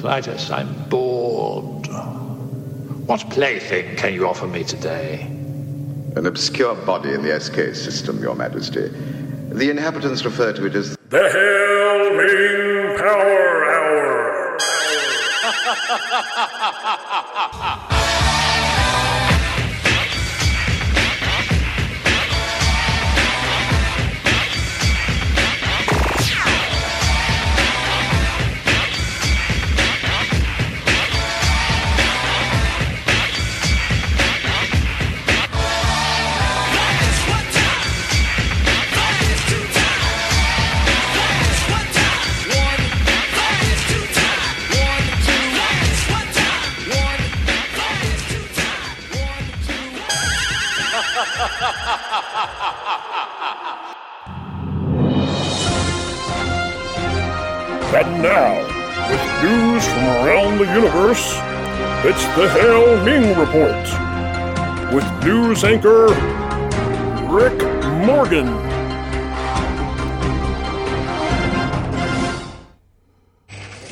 Klytus, I'm bored. What plaything can you offer me today? An obscure body in the SK system, Your Majesty. The inhabitants refer to it as the Hail Ming Power Hour. now, with news from around the universe, it's the Hail Ming Report with news anchor Rick Morgan.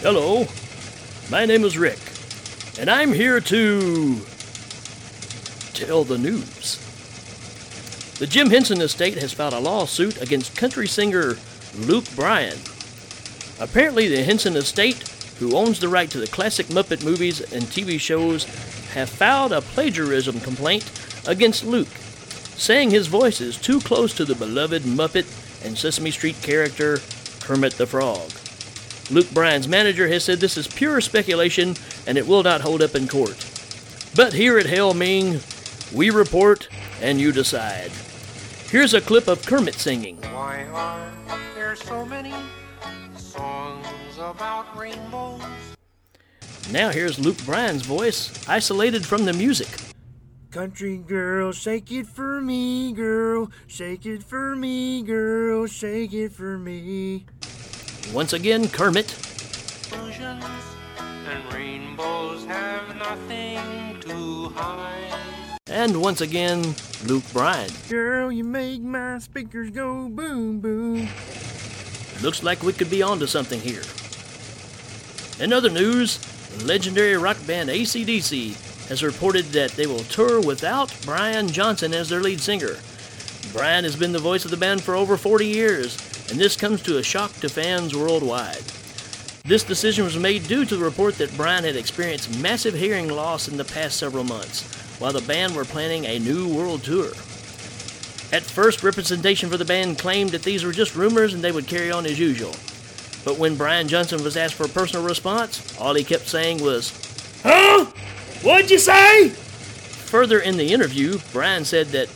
Hello, my name is Rick, and I'm here to tell the news. The Jim Henson estate has filed a lawsuit against country singer Luke Bryan. Apparently, the Henson estate, who owns the right to the classic Muppet movies and TV shows, have filed a plagiarism complaint against Luke, saying his voice is too close to the beloved Muppet and Sesame Street character Kermit the Frog. Luke Bryan's manager has said this is pure speculation and it will not hold up in court. But here at Hail Ming, we report and you decide. Here's a clip of Kermit singing. Why are there so many songs about rainbows? Now here's Luke Bryan's voice, isolated from the music. Country girl, shake it for me, girl. Shake it for me, girl. Shake it for me. Once again, Kermit. Illusions and rainbows have nothing to hide. And once again, Luke Bryan. Girl, you make my speakers go boom boom. Looks like we could be onto something here. In other news, legendary rock band ACDC has reported that they will tour without Brian Johnson as their lead singer. Brian has been the voice of the band for over 40 years, and this comes to a shock to fans worldwide. This decision was made due to the report that Brian had experienced massive hearing loss in the past several months, while the band were planning a new world tour. At first, representation for the band claimed that these were just rumors and they would carry on as usual. But when Brian Johnson was asked for a personal response, all he kept saying was, Huh? What'd you say? Further in the interview, Brian said that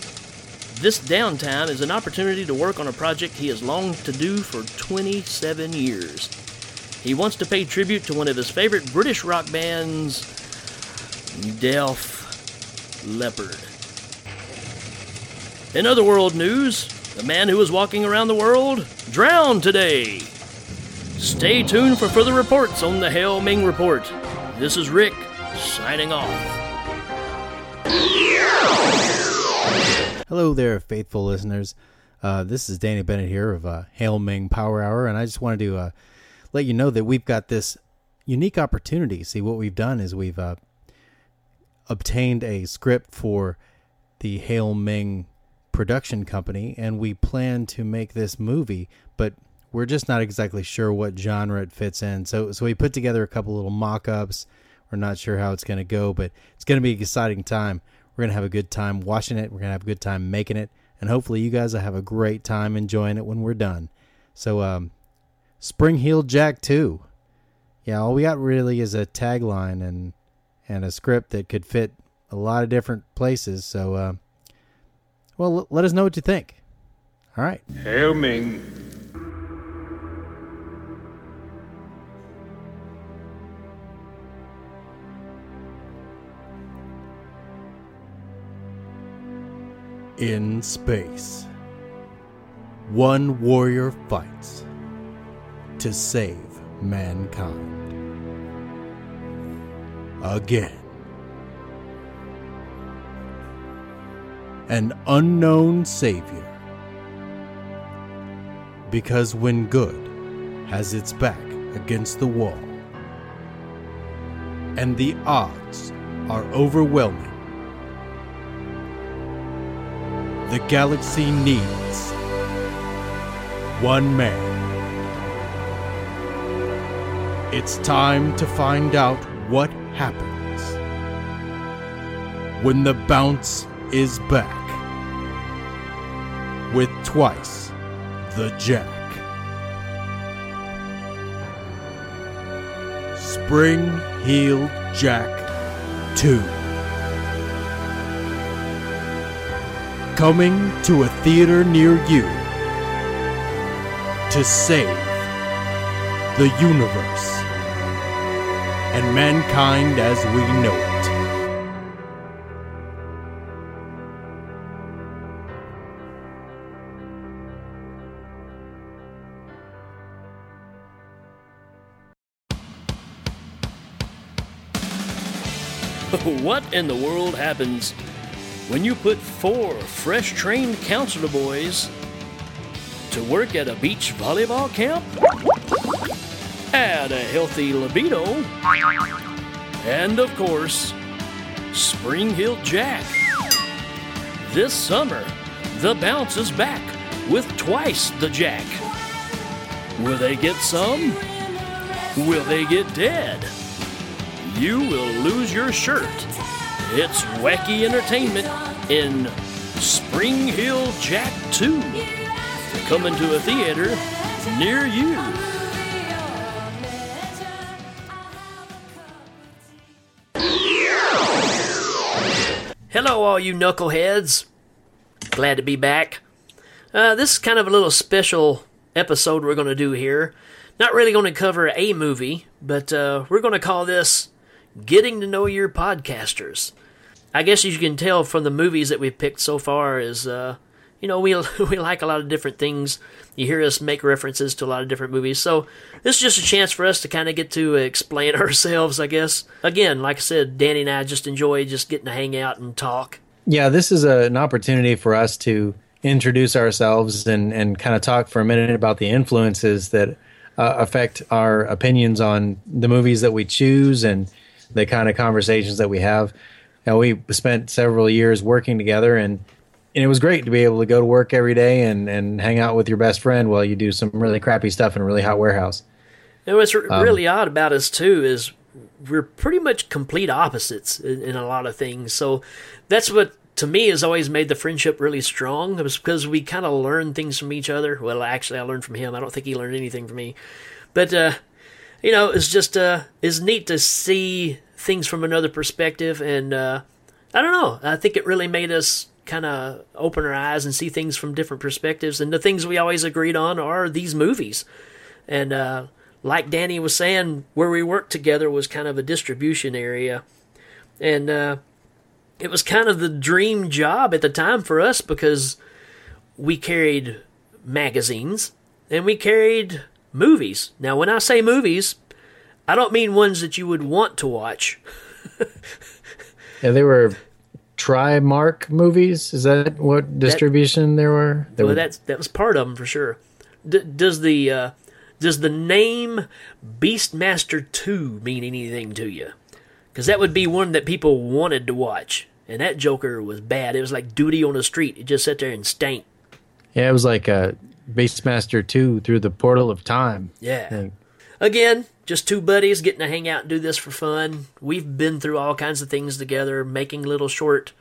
this downtime is an opportunity to work on a project he has longed to do for 27 years. He wants to pay tribute to one of his favorite British rock bands, Def Leppard. In other world news, the man who was walking around the world drowned today. Stay tuned for further reports on the Hail Ming Report. This is Rick, signing off. Hello there, faithful listeners. Uh, this is Danny Bennett here of uh, Hail Ming Power Hour, and I just wanted to uh, let you know that we've got this unique opportunity. See, what we've done is we've uh, obtained a script for the Hail Ming production company, and we plan to make this movie, but we're just not exactly sure what genre it fits in. So, so we put together a couple little mock-ups. We're not sure how it's going to go, but it's going to be an exciting time. We're going to have a good time watching it. We're going to have a good time making it, and hopefully, you guys will have a great time enjoying it when we're done. So, um, Spring Heel Jack 2. Yeah, all we got really is a tagline and and a script that could fit a lot of different places. So, uh, well, let us know what you think. All right. Hail Ming. In space, one warrior fights to save mankind. Again. An unknown savior. Because when good has its back against the wall, and the odds are overwhelming. The galaxy needs one man. It's time to find out what happens when the bounce is back with twice the Jack. Spring Heeled Jack 2. Coming to a theater near you to save the universe and mankind as we know it. What in the world happens when you put four fresh trained counselor boys to work at a beach volleyball camp? Add a healthy libido. And of course, Spring Heeled Jack. This summer, the bounce is back with twice the Jack. Will they get some? Will they get dead? You will lose your shirt. It's wacky entertainment in Spring Heeled Jack 2. Coming to a theater near you. Hello, all you knuckleheads. Glad to be back. Uh, this is kind of a little special episode we're going to do here. Not really going to cover a movie, but uh, we're going to call this Getting to Know Your Podcasters. I guess as you can tell from the movies that we've picked so far is, uh, you know, we, we like a lot of different things. You hear us make references to a lot of different movies. So this is just a chance for us to kind of get to explain ourselves, I guess. Again, like I said, Danny and I just enjoy just getting to hang out and talk. Yeah, this is a, an opportunity for us to introduce ourselves and, and kind of talk for a minute about the influences that uh, affect our opinions on the movies that we choose and the kind of conversations that we have. Now, we spent several years working together, and, and it was great to be able to go to work every day and, and hang out with your best friend while you do some really crappy stuff in a really hot warehouse. And what's um, really odd about us, too, is we're pretty much complete opposites in, in, a lot of things. So that's what to me has always made the friendship really strong. It was because we kind of learned things from each other. Well, actually, I learned from him. I don't think he learned anything from me, but uh, you know, it's just uh, it's neat to see things from another perspective, and uh, I don't know. I think it really made us kind of open our eyes and see things from different perspectives. And the things we always agreed on are these movies, and uh, like Danny was saying, where we worked together was kind of a distribution area, and uh, it was kind of the dream job at the time for us because we carried magazines and we carried movies. Now, when I say movies, I don't mean ones that you would want to watch. yeah, they were Trimark movies. Is that what distribution that, there were? There well, that's that was part of them for sure. D- does the uh, does the name Beastmaster Two mean anything to you? Because that would be one that people wanted to watch, and that Joker was bad. It was like duty on the street. It just sat there and stank. Yeah, it was like a Beastmaster Two through the portal of time. Yeah. Again, just two buddies getting to hang out and do this for fun. We've been through all kinds of things together, making little short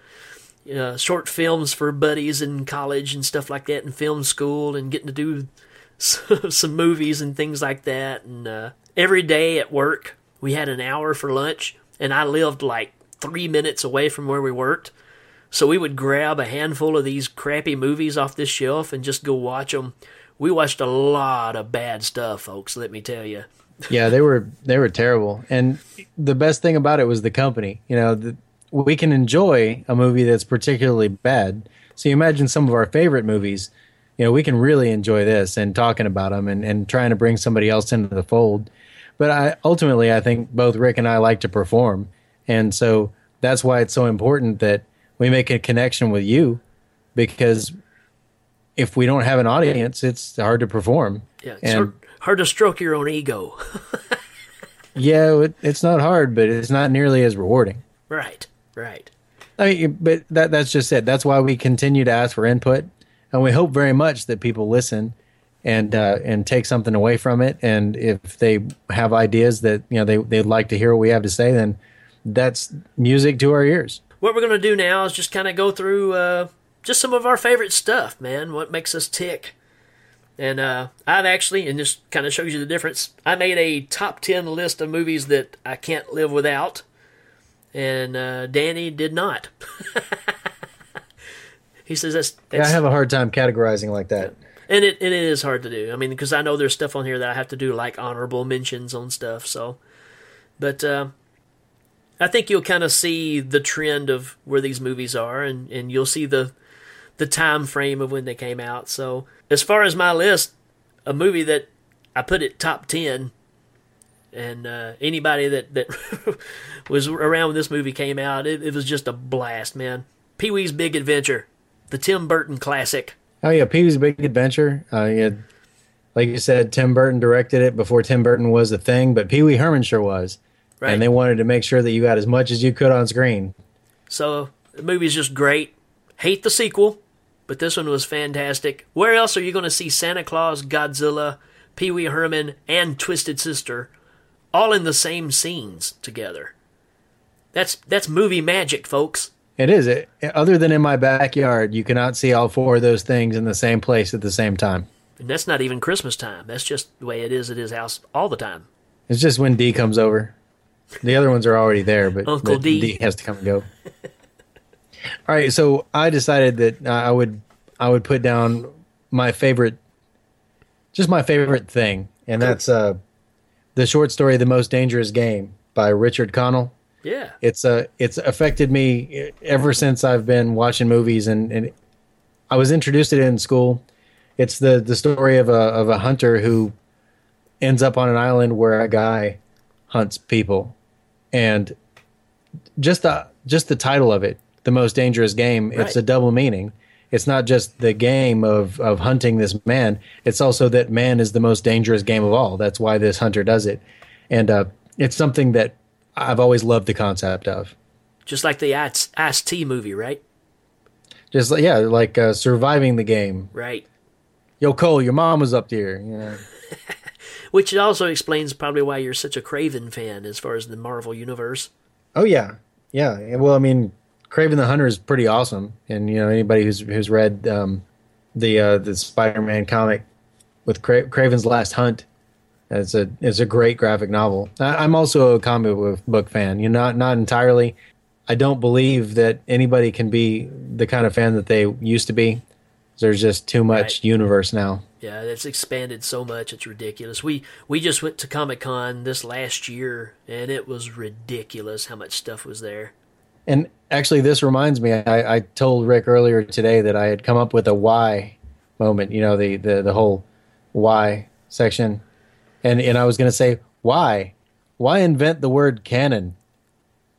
uh, short films for buddies in college and stuff like that, in film school, and getting to do some movies and things like that. And uh, every day at work, we had an hour for lunch, and I lived like three minutes away from where we worked. So we would grab a handful of these crappy movies off this shelf and just go watch them. We watched a lot of bad stuff, folks. Let me tell you. yeah, they were they were terrible. And the best thing about it was the company. You know, the, we can enjoy a movie that's particularly bad. So you imagine some of our favorite movies. You know, we can really enjoy this and talking about them and, and trying to bring somebody else into the fold. But I ultimately, I think both Rick and I like to perform, and so that's why it's so important that we make a connection with you, because if we don't have an audience, it's hard to perform. Yeah, and hard to stroke your own ego. yeah, it, it's not hard, but it's not nearly as rewarding. Right, right. I mean, but that that's just it. That's why we continue to ask for input, and we hope very much that people listen and uh, and take something away from it. And if they have ideas that you know they they'd like to hear what we have to say, then that's music to our ears. What we're going to do now is just kind of go through uh, just some of our favorite stuff, man. What makes us tick. And uh, I've actually, and this kind of shows you the difference, I made a top 10 list of movies that I can't live without. And uh, Danny did not. he says that's, Yeah, I have a hard time categorizing like that. and it and it is hard to do. I mean, because I know there's stuff on here that I have to do like honorable mentions on stuff. So, but uh, I think you'll kind of see the trend of where these movies are, and and you'll see the the time frame of when they came out. So, as far as my list, a movie that I put at top ten, and uh, anybody that that was around when this movie came out, it, it was just a blast, man. Pee Wee's Big Adventure, the Tim Burton classic. Oh yeah, Pee Wee's Big Adventure. Uh, yeah, like you said, Tim Burton directed it before Tim Burton was a thing, but Pee Wee Herman sure was. Right. And they wanted to make sure that you got as much as you could on screen. So the movie's just great. Hate the sequel, but this one was fantastic. Where else are you going to see Santa Claus, Godzilla, Pee Wee Herman, and Twisted Sister all in the same scenes together? That's that's movie magic, folks. It is. It, other than in my backyard, you cannot see all four of those things in the same place at the same time. And that's not even Christmas time. That's just the way it is at his house all the time. It's just when D comes over. The other ones are already there, but Uncle but D. has to come and go. all right, so I decided that I would I would put down my favorite, just my favorite thing, and that's uh, the short story "The Most Dangerous Game" by Richard Connell. Yeah. It's uh, it's affected me ever since I've been watching movies, and, and I was introduced to it in school. It's the the story of a of a hunter who ends up on an island where a guy hunts people, and just the just the title of it, the most dangerous game. It's a double meaning. It's not just the game of of hunting this man. It's also that man is the most dangerous game of all. That's why this hunter does it, and uh, it's something that I've always loved the concept of. Just like the Ice T movie, right? Just like yeah, like uh, surviving the game. Right. Yo, Cole, your mom was up there. You know. Which also explains probably why you're such a Kraven fan as far as the Marvel universe. Oh yeah, yeah. Well, I mean, Kraven the Hunter is pretty awesome, and you know anybody who's who's read um, the uh, the Spider-Man comic with Cra- Kraven's Last Hunt, it's a it's a great graphic novel. I, I'm also a comic book- fan. You know, not not entirely. I don't believe that anybody can be the kind of fan that they used to be. There's just too much Right. universe now. Yeah, it's expanded so much; it's ridiculous. We we just went to Comic Con this last year, and it was ridiculous how much stuff was there. And actually, this reminds me. I, I told Rick earlier today that I had come up with a why moment. You know, the the, the whole why section, and and I was going to say why, why invent the word canon?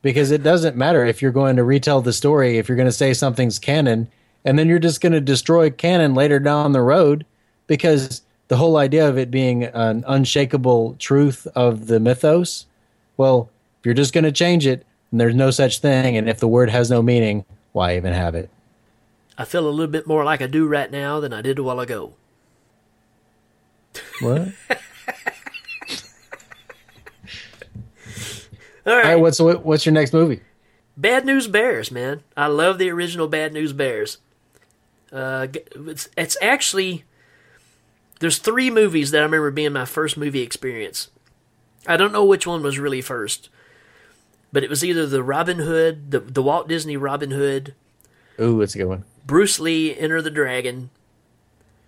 Because it doesn't matter if you're going to retell the story. If you're going to say something's canon, and then you're just going to destroy canon later down the road, because the whole idea of it being an unshakable truth of the mythos. Well, if you're just going to change it, and there's no such thing, and if the word has no meaning, why even have it? I feel a little bit more like I do right now than I did a while ago. What? All right, All right, what's what, what's your next movie? Bad News Bears, man. I love the original Bad News Bears. Uh, it's, it's actually there's three movies that I remember being my first movie experience. I don't know which one was really first, but it was either the Robin Hood, the the Walt Disney Robin Hood, Ooh, it's a good one. Bruce Lee Enter the Dragon,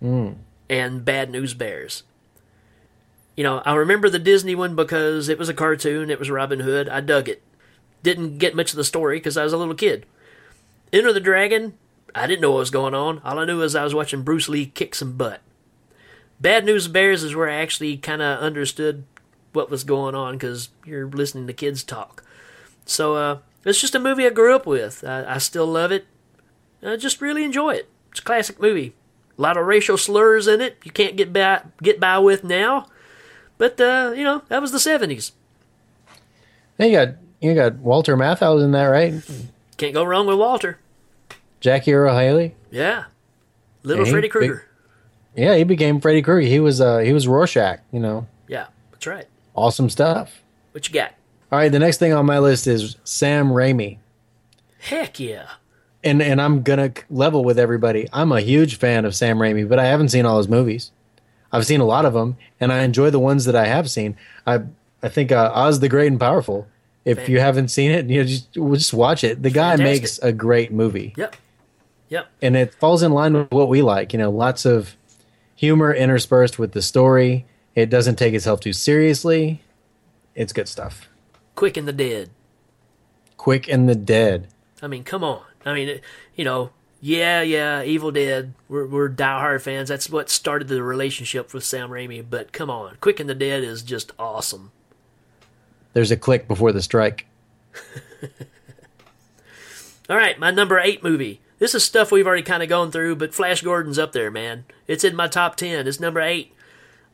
mm. and Bad News Bears. You know, I remember the Disney one because it was a cartoon, it was Robin Hood. I dug it. Didn't get much of the story because I was a little kid. Enter the Dragon, I didn't know what was going on. All I knew was I was watching Bruce Lee kick some butt. Bad News Bears is where I actually kind of understood what was going on because you're listening to kids talk. So, uh, it's just a movie I grew up with. I, I still love it. I just really enjoy it. It's a classic movie. A lot of racial slurs in it. You can't get by get by with now, but uh, you know that was the seventies. You got you got Walter Matthau in that, right? Can't go wrong with Walter. Jackie Earle Haley. Yeah. Little Yeah, Freddy Krueger. Yeah, he became Freddy Krueger. He was uh he was Rorschach. You know, Yeah, that's right. awesome stuff. What you got? All right, the next thing on my list is Sam Raimi. Heck yeah. and and I'm gonna level with everybody. I'm a huge fan of Sam Raimi, but I haven't seen all his movies. I've seen a lot of them, and I enjoy the ones that I have seen. I I think uh, Oz the Great and Powerful. If you haven't seen it, you know, just just watch it. The guy Fantastic. makes a great movie, Yep. Yep. and it falls in line with what we like. You know, lots of humor interspersed with the story. It doesn't take itself too seriously. It's good stuff. Quick and the Dead. Quick and the Dead. I mean, come on. I mean, you know, yeah, yeah, Evil Dead. We're we're diehard fans. That's what started the relationship with Sam Raimi. But come on, Quick and the Dead is just awesome. There's a click before the strike. All right, my number eight movie. This is stuff we've already kind of gone through, but Flash Gordon's up there, man. It's in my top ten. It's number eight.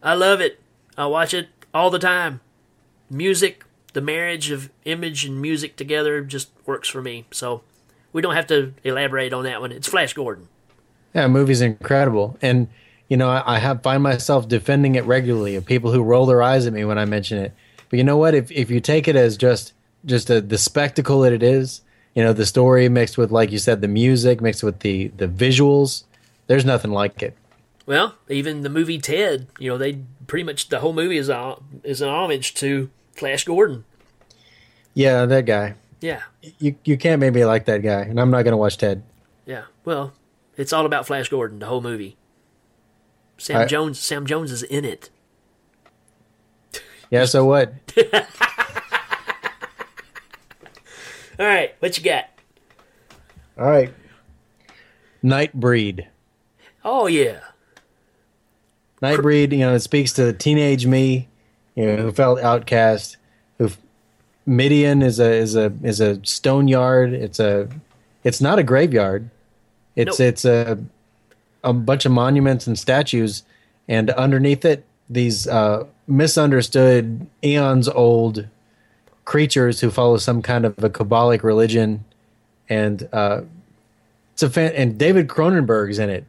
I love it. I watch it all the time. Music, the marriage of image and music together just works for me. So we don't have to elaborate on that one. It's Flash Gordon. Yeah, movie's incredible, and you know I, I have find myself defending it regularly of people who roll their eyes at me when I mention it. But you know what? If if you take it as just just a, the spectacle that it is, you know, the story mixed with like you said, the music mixed with the the visuals, there's nothing like it. Well, even the movie Ted, you know, they pretty much the whole movie is a, is an homage to Flash Gordon. Yeah, that guy. Yeah, You you can't make me like that guy, and I'm not gonna watch Ted. yeah. Well, it's all about Flash Gordon, the whole movie. Sam I- Jones, Sam Jones is in it. Yeah, so what? All right, what you got? All right, Nightbreed. Oh yeah, Nightbreed, you know, it speaks to the teenage me, you know, who felt outcast. Who Midian is a is a is a stone yard. It's a it's not a graveyard. It's Nope. it's a a bunch of monuments and statues, and underneath it, these uh, misunderstood eons old creatures who follow some kind of a Kabbalic religion, and uh, it's a fan. And David Cronenberg's in it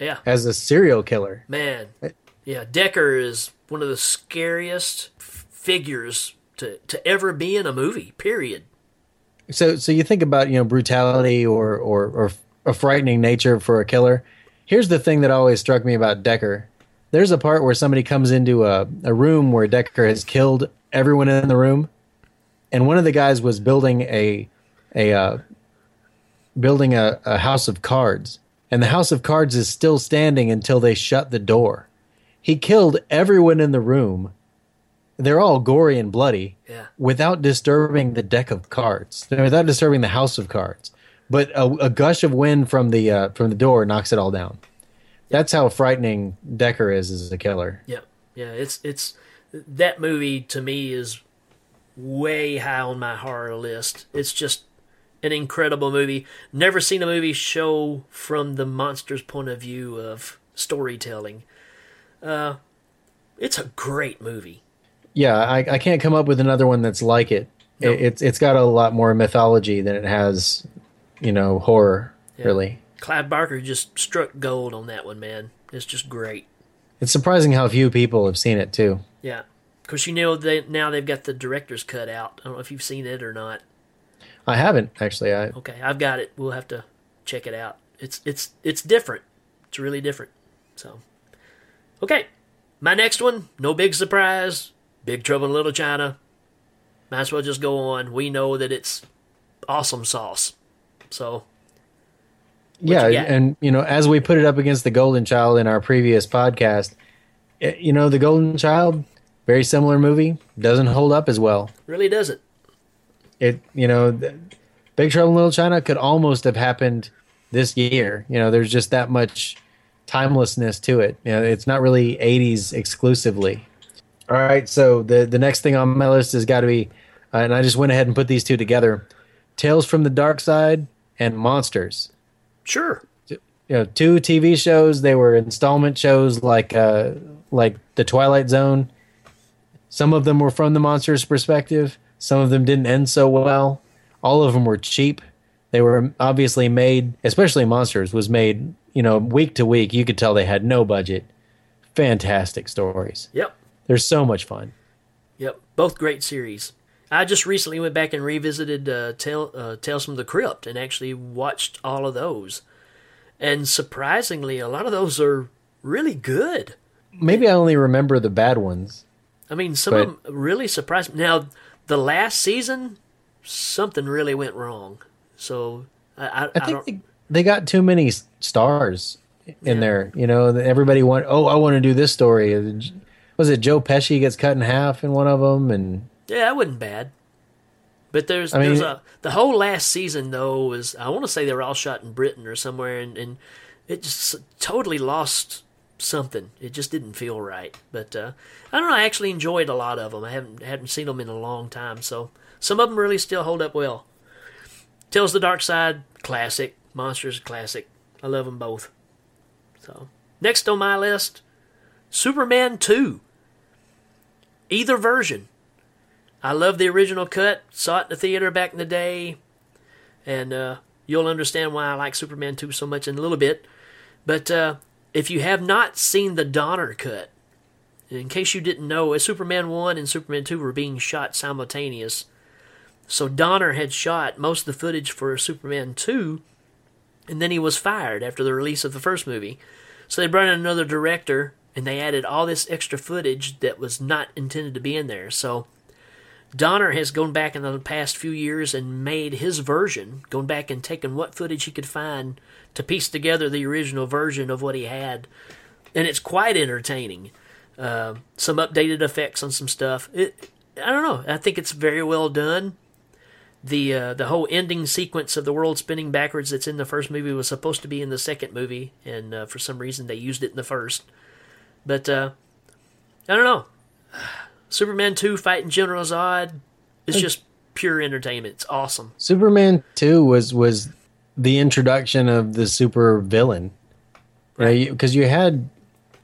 yeah, as a serial killer. man. Yeah, Decker is one of the scariest f- figures to to ever be in a movie. Period. So, so you think about you know brutality or or or a frightening nature for a killer. Here's the thing that always struck me about Decker. There's a part where somebody comes into a, a room where Decker has killed everyone in the room, and one of the guys was building a a uh, building a, a house of cards, and the house of cards is still standing until they shut the door. He killed everyone in the room. They're all gory and bloody Yeah. without disturbing the deck of cards, without disturbing the house of cards. But a, a gush of wind from the uh, from the door knocks it all down. That's how frightening Decker is as a killer. Yeah, yeah. It's it's that movie to me is way high on my horror list. It's just an incredible movie. Never seen a movie show from the monster's point of view of storytelling. Uh, it's a great movie. Yeah, I, I can't come up with another one that's like it. No. it. It's it's got a lot more mythology than it has, you know, horror. Yeah. Really, Clive Barker just struck gold on that one, man. It's just great. it's surprising how few people have seen it too. Yeah, course you know they now they've got the director's cut out. I don't know if you've seen it or not. I haven't actually. I Okay, I've got it. We'll have to check it out. It's it's it's different. It's really different. So, okay, my next one, no big surprise. Big Trouble in Little China. Might as well just go on. We know that it's awesome sauce. So yeah, you and you know, as we put it up against the Golden Child in our previous podcast, eh, you know, the Golden Child, very similar movie, doesn't hold up as well. really does it. It, you know, Big Trouble in Little China could almost have happened this year. You know, there's just that much timelessness to it. You know, it's not really '80s exclusively. All right, so the the next thing on my list has got to be, uh, and I just went ahead and put these two together: Tales from the Dark Side and Monsters. Sure. you know two TV shows. They were installment shows like uh like the Twilight Zone. Some of them were from the monster's perspective. Some of them didn't end so well. All of them were cheap. They were obviously made, especially Monsters was made, you know, week to week. You could tell they had no budget. Fantastic stories. Yep. They're so much fun. Yep. Both great series. I just recently went back and revisited uh, Tale, uh, Tales from the Crypt and actually watched all of those. And surprisingly, a lot of those are really good. Maybe I only remember the bad ones. I mean, some But- of them really surprised me. Now, the last season, something really went wrong. So I, I, I I think don't. they, they got too many stars in Yeah. there. You know, everybody want. Oh, I want to do this story. Uh, was it Joe Pesci gets cut in half in one of them? And Yeah, that wasn't bad. But there's I mean- there's a the whole last season though was I want to say they were all shot in Britain or somewhere and, and it just totally lost something. It just didn't feel right. But uh, I don't know. I actually enjoyed a lot of them. I haven't hadn't seen them in a long time, so some of them really still hold up well. Tells the Dark Side, classic. Monsters, classic. I love them both. So next on my list, Superman two. Either version. I love the original cut. Saw it in the theater back in the day, and uh, you'll understand why I like Superman 2 so much in a little bit. But uh, if you have not seen the Donner cut, in case you didn't know, Superman 1 and Superman 2 were being shot simultaneous. So Donner had shot most of the footage for Superman 2, and then he was fired after the release of the first movie. So they brought in another director, and they added all this extra footage that was not intended to be in there. So Donner has gone back in the past few years and made his version, gone back and taken what footage he could find to piece together the original version of what he had. And it's quite entertaining. Uh, some updated effects on some stuff. It, I don't know. I think it's very well done. The uh, the whole ending sequence of the world spinning backwards that's in the first movie was supposed to be in the second movie, and uh, for some reason they used it in the first. But uh, I don't know. Superman 2 fighting General Zod is just pure entertainment. It's awesome. Superman Two was was the introduction of the super villain, right? Because you had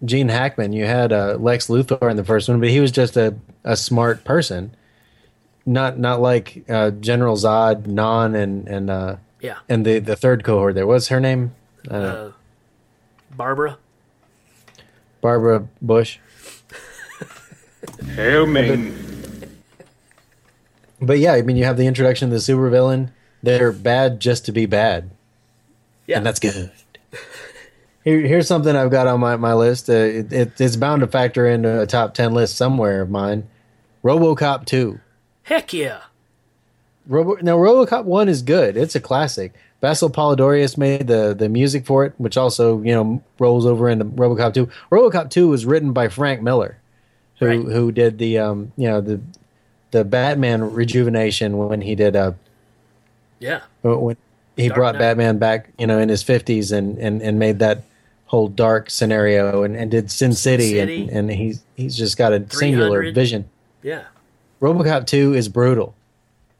Gene Hackman, you had uh, Lex Luthor in the first one, but he was just a, a smart person, not not like uh, General Zod, Non, and and uh, Yeah. and the the third cohort. There was her name, Uh, Barbara. Barbara Bush. Hail Ming. But yeah, I mean, you have the introduction of the supervillain. They're bad just to be bad, Yeah. and that's good. Here, here's something I've got on my, my list. Uh, it, it, it's bound to factor into a top 10 list somewhere of mine. RoboCop 2. Heck yeah. Robo, now, RoboCop 1 is good. It's a classic. Basil Poledouris made the, the music for it, which also, you know, rolls over into RoboCop 2. RoboCop 2 was written by Frank Miller, who Right. who did the um, you know, the the Batman rejuvenation when he did a Yeah. when he Dark brought Knight. Batman back, you know, in his fifties and, and, and made that whole dark scenario and, and did Sin City, City. and, and he's he's just got a singular vision. Yeah. RoboCop two is brutal,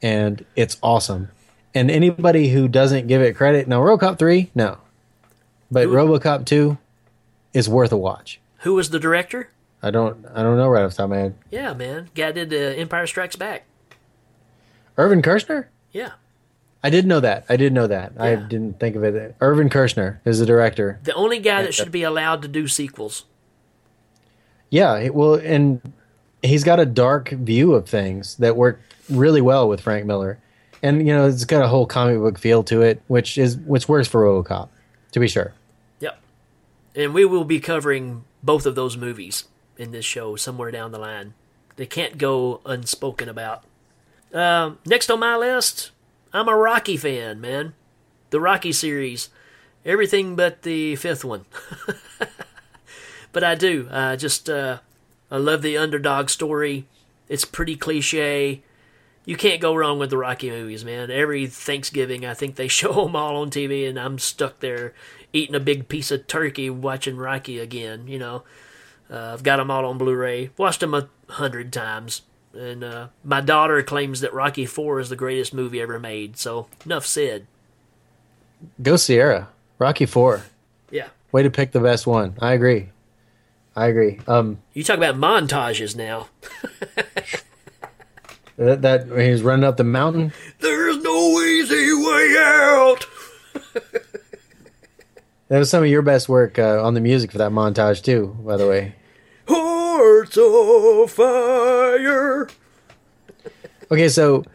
and it's awesome. And anybody who doesn't give it credit, now RoboCop three, no, but Who- RoboCop two is worth a watch. Who was the director? I don't I don't know right off the top of my head. Yeah, man. Guy did uh, Empire Strikes Back. Irvin Kershner. Yeah. I did know that. I did know that. I didn't think of it. Irvin Kershner is the director. The only guy that should be allowed to do sequels. Yeah, it- well, and he's got a dark view of things that work really well with Frank Miller, and you know it's got a whole comic book feel to it, which is which works for RoboCop, to be sure. Yep. And we will be covering both of those movies in this show somewhere down the line. They can't go unspoken about. Um, next on my list, I'm a Rocky fan, man. The Rocky series. Everything but the fifth one. but I do. I just, uh, I love the underdog story. It's pretty cliche. You can't go wrong with the Rocky movies, man. Every Thanksgiving, I think they show them all on TV, and I'm stuck there eating a big piece of turkey watching Rocky again. You know, uh, I've got them all on Blu-ray. Watched them a hundred times, and uh, my daughter claims that Rocky Four is the greatest movie ever made. So enough said. Go Sierra, Rocky Four. Yeah, Way to pick the best one. I agree. I agree. Um, you talk about montages now. That, that he was running up the mountain. There's no easy way out. That was some of your best work uh, on the music for that montage too. By the way. Hearts of fire. Okay, so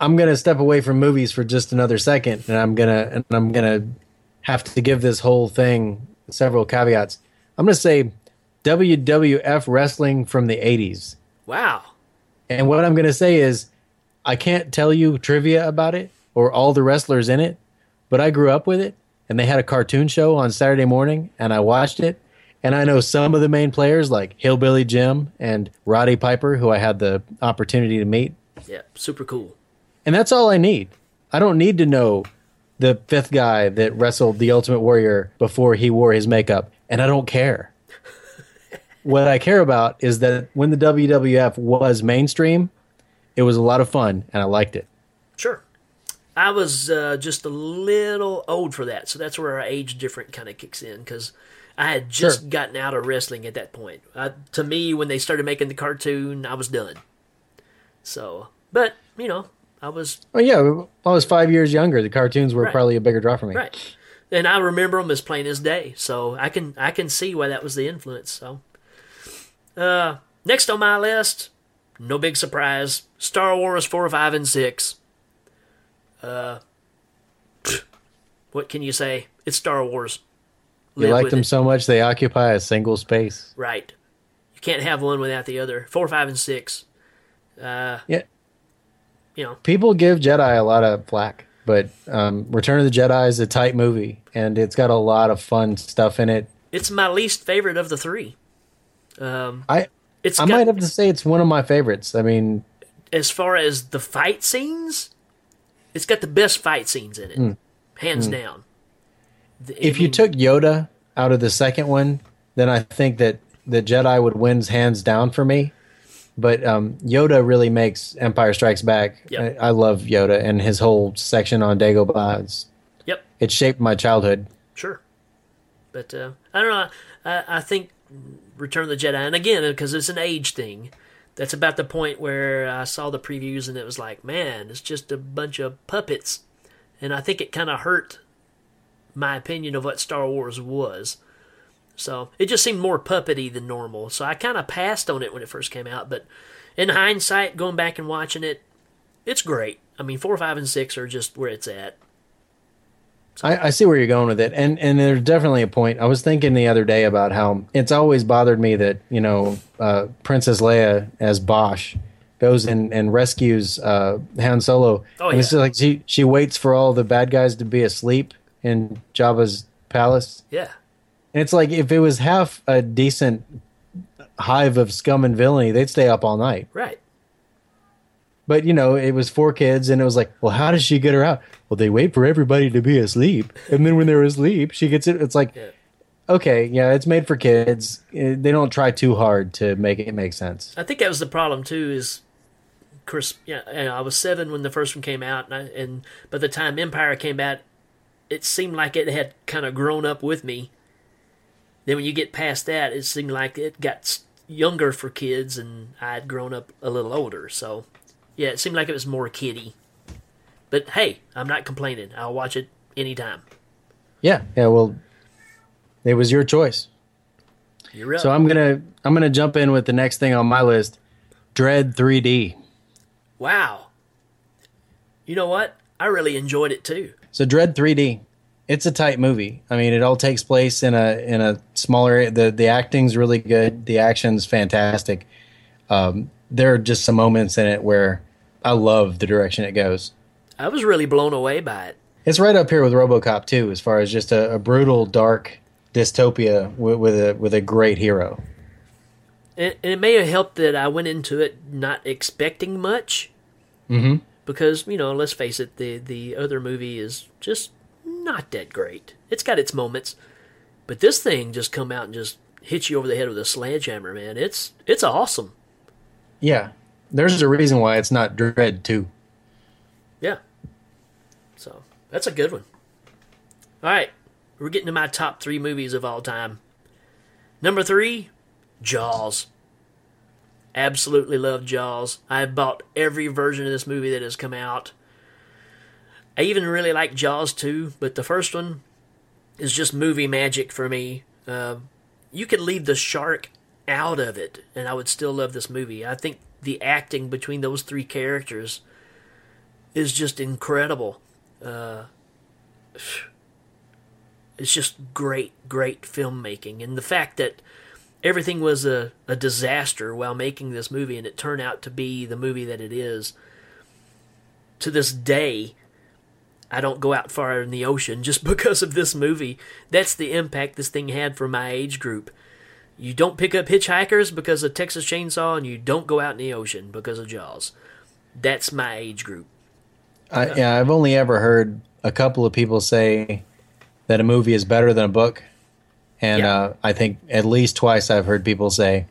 I'm gonna step away from movies for just another second, and I'm gonna and I'm gonna have to give this whole thing several caveats. I'm gonna say WWF wrestling from the '80s, Wow. and what I'm gonna say is I can't tell you trivia about it or all the wrestlers in it, but I grew up with it, and they had a cartoon show on Saturday morning, and I watched it. And I know some of the main players like Hillbilly Jim and Roddy Piper, who I had the opportunity to meet. Yeah, super cool. And that's all I need. I don't need to know the fifth guy that wrestled the Ultimate Warrior before he wore his makeup, and I don't care. what I care about is that when the WWF was mainstream, it was a lot of fun and I liked it. Sure. I was uh, just a little old for that, so that's where our age different kind of kicks in because I had just Sure. gotten out of wrestling at that point. Uh, to me, when they started making the cartoon, I was done. So, but you know, I was Oh yeah, I was five years younger. The cartoons were Right. probably a bigger draw for me. right, and I remember them as plain as day. So I can I can see why that was the influence. So, uh, next on my list, no big surprise, Star Wars four, five, and six. Uh, what can you say? It's Star Wars. You like them it. so much they occupy a single space. Right. You can't have one without the other. Four, five, and six. Uh, Yeah, you know, people give Jedi a lot of flack, but um, Return of the Jedi is a tight movie, and it's got a lot of fun stuff in it. it's my least favorite of the three. Um, I it's I got, might have to say it's one of my favorites. I mean, as far as the fight scenes, it's got the best fight scenes in it, hands down. The- if you mean, took Yoda out of the second one, then I think that the Jedi would win hands down for me. But um, Yoda really makes Empire Strikes Back. Yep. I, I love Yoda and his whole section on Dagobah. It's, yep, it shaped my childhood. sure, but uh, I don't know. I, I think Return of the Jedi, and again, because it's an age thing. That's about the point where I saw the previews and it was like, man, it's just a bunch of puppets. And I think it kind of hurt my opinion of what Star Wars was. So it just seemed more puppety than normal. So I kind of passed on it when it first came out. But in hindsight, going back and watching it, it's great. I mean, four, five, and six are just where it's at. I, I see where you're going with it, and and there's definitely a point. I was thinking the other day about how it's always bothered me that you know uh, Princess Leia as Boushh goes and, and rescues uh, Han Solo, Oh, and it's yeah. like she she waits for all the bad guys to be asleep in Jabba's palace, Yeah. and it's like if it was half a decent hive of scum and villainy, they'd stay up all night. Right. But you know, it was for kids, and it was like, well, how does she get her out? Well, they wait for everybody to be asleep, and then when they're asleep, she gets it. It's like, Yeah. okay, yeah, it's made for kids. Eh, They don't try too hard to make it make sense. I think that was the problem too. Is Chris? Yeah, I was seven when the first one came out, and, I, and by the time Empire came out, it seemed like it had kind of grown up with me. Then when you get past that, it seemed like it got younger for kids, and I had grown up a little older. So, yeah, it seemed like it was more kiddie. But hey, I'm not complaining. I'll watch it anytime. Yeah, yeah. Well, it was your choice. You're up. So I'm gonna I'm gonna jump in with the next thing on my list, Dredd 3D. wow. You know what? I really enjoyed it too. So Dredd 3D, it's a tight movie. I mean, it all takes place in a in a smaller. area. the The acting's really good. The action's fantastic. Um, there are just some moments in it where I love the direction it goes. I was really blown away by it. It's right up here with RoboCop 2, as far as just a, a brutal, dark dystopia with, with a with a great hero. And, and it may have helped that I went into it not expecting much. Mm-hmm. Because you know, let's face it, the the other movie is just not that great. It's got its moments, but this thing just come out and just hit you over the head with a sledgehammer, man. It's it's awesome. Yeah, there's a reason why it's not Dredd 2. Yeah. So that's a good one. All right, we're getting to my top three movies of all time. Number three, Jaws. Absolutely love Jaws. I've bought every version of this movie that has come out. I even really like Jaws 2, but the first one is just movie magic for me. Uh, you could leave the shark out of it, and I would still love this movie. I think the acting between those three characters is just incredible. Uh, it's just great, great filmmaking. And the fact that everything was a, a disaster while making this movie and it turned out to be the movie that it is, to this day, I don't go out far in the ocean just because of this movie. That's the impact this thing had for my age group. You don't pick up hitchhikers because of Texas Chainsaw, and you don't go out in the ocean because of Jaws. That's my age group. I, yeah, I've only ever heard a couple of people say that a movie is better than a book, and Yeah. uh, I think at least twice I've heard people say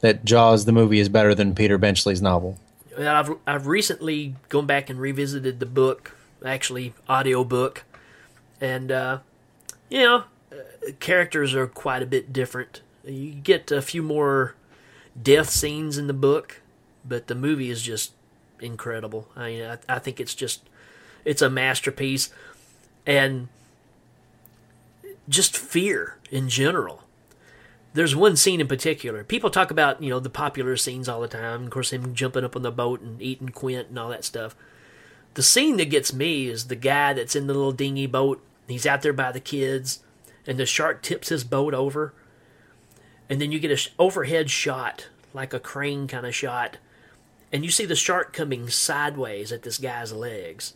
that Jaws the movie is better than Peter Benchley's novel. I've I've recently gone back and revisited the book, actually audio book, and uh, you know, uh, characters are quite a bit different. You get a few more death scenes in the book, but the movie is just incredible. I mean, I, I think it's just it's a masterpiece, and just fear in general there's one scene in particular. People talk about, you know, the popular scenes all the time. Of course, him jumping up on the boat and eating Quint and all that stuff. The scene that gets me is the guy that's in the little dinghy boat. He's out there by the kids, and the shark tips his boat over. And then you get a sh- overhead shot, like a crane kind of shot, and you see the shark coming sideways at this guy's legs.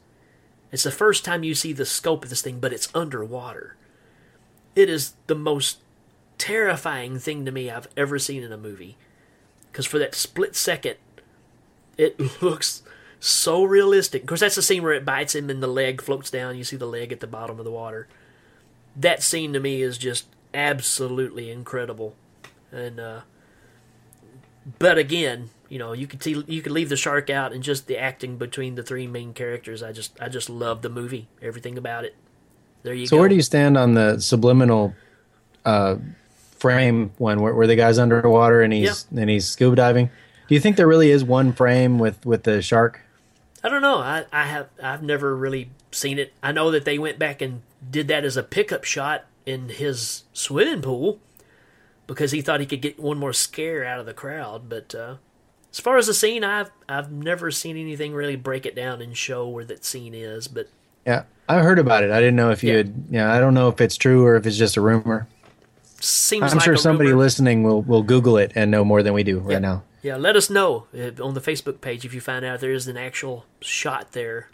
It's the first time you see the scope of this thing, but it's underwater. It is the most terrifying thing to me I've ever seen in a movie. Because for that split second, it looks so realistic. Of course, that's the scene where it bites him and the leg floats down. You see the leg at the bottom of the water. That scene to me is just absolutely incredible. And uh, but again, you know, you could see you could leave the shark out and just the acting between the three main characters. I just I just love the movie, everything about it. There you So go. where do you stand on the subliminal uh, frame one where, where the guy's underwater and he's and he's scuba diving? Do you think there really is one frame with with the shark? I don't know. I, I have I've never really seen it. I know that they went back and did that as a pickup shot in his swimming pool because he thought he could get one more scare out of the crowd. But uh, as far as the scene, I've I've never seen anything really break it down and show where that scene is. But Yeah, I heard about it. I didn't know if you Yeah. had. Yeah, I don't know if it's true or if it's just a rumor. seems I'm like sure somebody rumor. listening will will Google it and know more than we do right now. Yeah, let us know uh, on the Facebook page if you find out there is an actual shot there.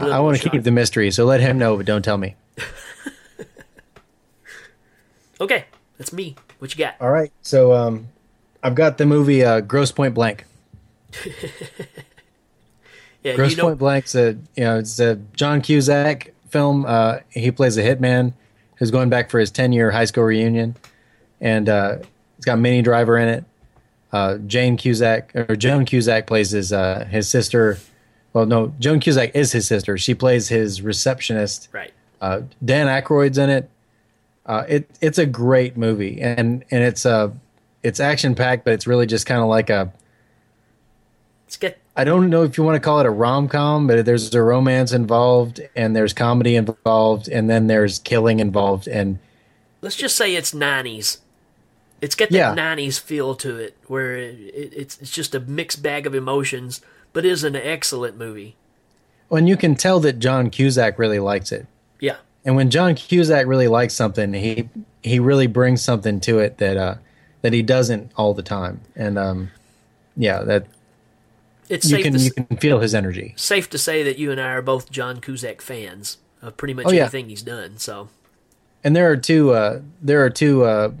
I want to keep the mystery, so let him know, but don't tell me. Okay, that's me. What you got? All right, so um, I've got the movie uh, Grosse Pointe Blank. Yeah, Grosse you know, Pointe Blank's a you know it's a John Cusack film. Uh, he plays a hitman who's going back for his ten year high school reunion, and uh, it's got Minnie Driver in it. Uh, Jane Cusack or Joan Cusack plays his uh, his sister. Well, no, Joan Cusack is his sister. She plays his receptionist. right. Uh, Dan Aykroyd's in it. Uh, it it's a great movie, and and it's uh it's action packed, but it's really just kind of like a Let's get I don't know if you want to call it a rom com, but there's a romance involved, and there's comedy involved, and then there's killing involved, and let's just say it's 90s. It's got that Yeah. 90s feel to it, where it, it, it's it's just a mixed bag of emotions, but is an excellent movie. when you can tell that John Cusack really likes it, Yeah, and when John Cusack really likes something, he he really brings something to it that uh that he doesn't all the time, and um yeah, that it's you safe can to, you can feel his energy. safe to say that you and I are both John Cusack fans of pretty much Oh, yeah. anything he's done. So And there are two uh there are two uh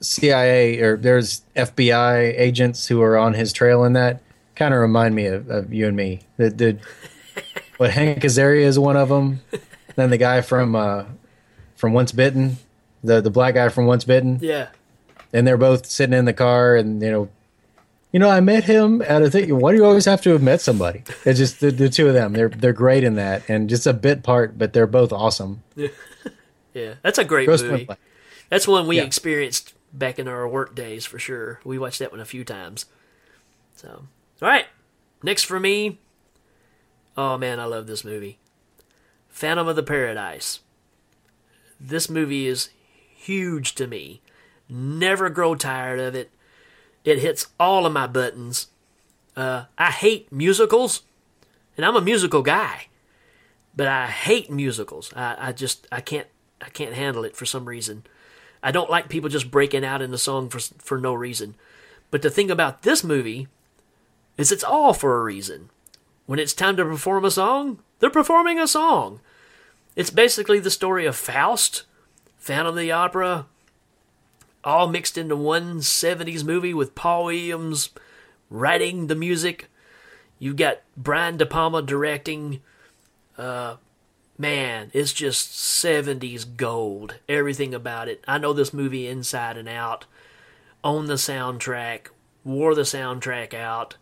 CIA or there's FBI agents who are on his trail in that. Kind of remind me of, of you and me. The the what Hank Azaria is one of them. Then the guy from uh from Once Bitten, the the black guy from Once Bitten, yeah, and they're both sitting in the car and you know you know, I met him at a thing. Why do you always have to have met somebody? It's just the, the two of them. They're they're great in that, and just a bit part, but they're both awesome. yeah, that's a great Gross movie. Blank. That's one we Yeah. experienced back in our work days for sure. We watched that one a few times. So, all right. Next for me. Oh man, I love this movie. Phantom of the Paradise. This movie is huge to me. Never grow tired of it. It hits all of my buttons. Uh, I hate musicals, and I'm a musical guy, but I hate musicals. I, I just I can't I can't handle it for some reason. I don't like people just breaking out in the song for for no reason. But the thing about this movie is it's all for a reason. When it's time to perform a song, they're performing a song. It's basically the story of Faust, Phantom of the Opera, all mixed into one 70s movie with Paul Williams writing the music. You've got Brian De Palma directing. Uh, man, it's just 70s gold. Everything about it. I know this movie inside and out. Own the soundtrack. Wore the soundtrack out.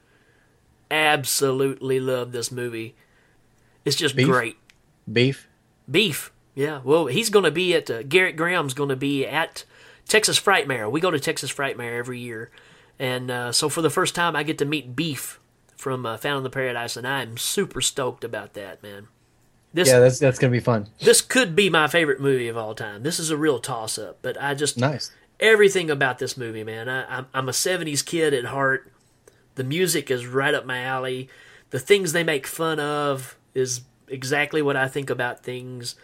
Absolutely love this movie. It's just Beef? great. Beef. Beef. Yeah. Well, he's going to be at uh, Gerrit Graham's going to be at Texas Frightmare. We go to Texas Frightmare every year, and uh, so for the first time, I get to meet Beef from uh, Phantom of the Paradise, and I'm super stoked about that, man. This Yeah, that's that's gonna be fun. this could be my favorite movie of all time. This is a real toss up, but I just Nice. everything about this movie, man. I, I'm, I'm a 70s kid at heart. The music is right up my alley. The things they make fun of is exactly what I think about things.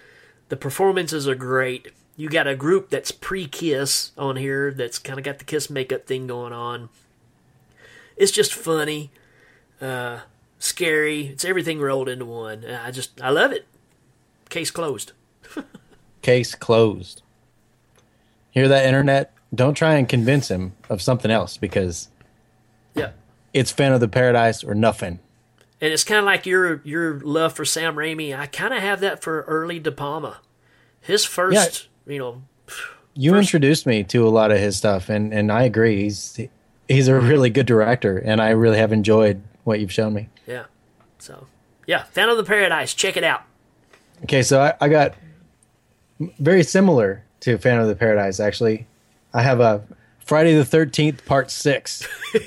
The performances are great. You got a group that's pre Kiss on here that's kind of got the Kiss makeup thing going on. It's just funny, uh, scary. It's everything rolled into one. I just, I love it. Case closed. Case closed. Hear that, internet? Don't try and convince him of something else because Yeah. it's Phantom of the Paradise or nothing. And it's kind of like your your love for Sam Raimi. I kind of have that for early De Palma. His first, you know, You introduced me to a lot of his stuff, and, and I agree. He's he's a really good director, and I really have enjoyed what you've shown me. yeah. So, yeah, Phantom of the Paradise. Check it out. Okay, so I, I got very similar to Phantom of the Paradise. Actually, I have a Friday the Thirteenth Part Six.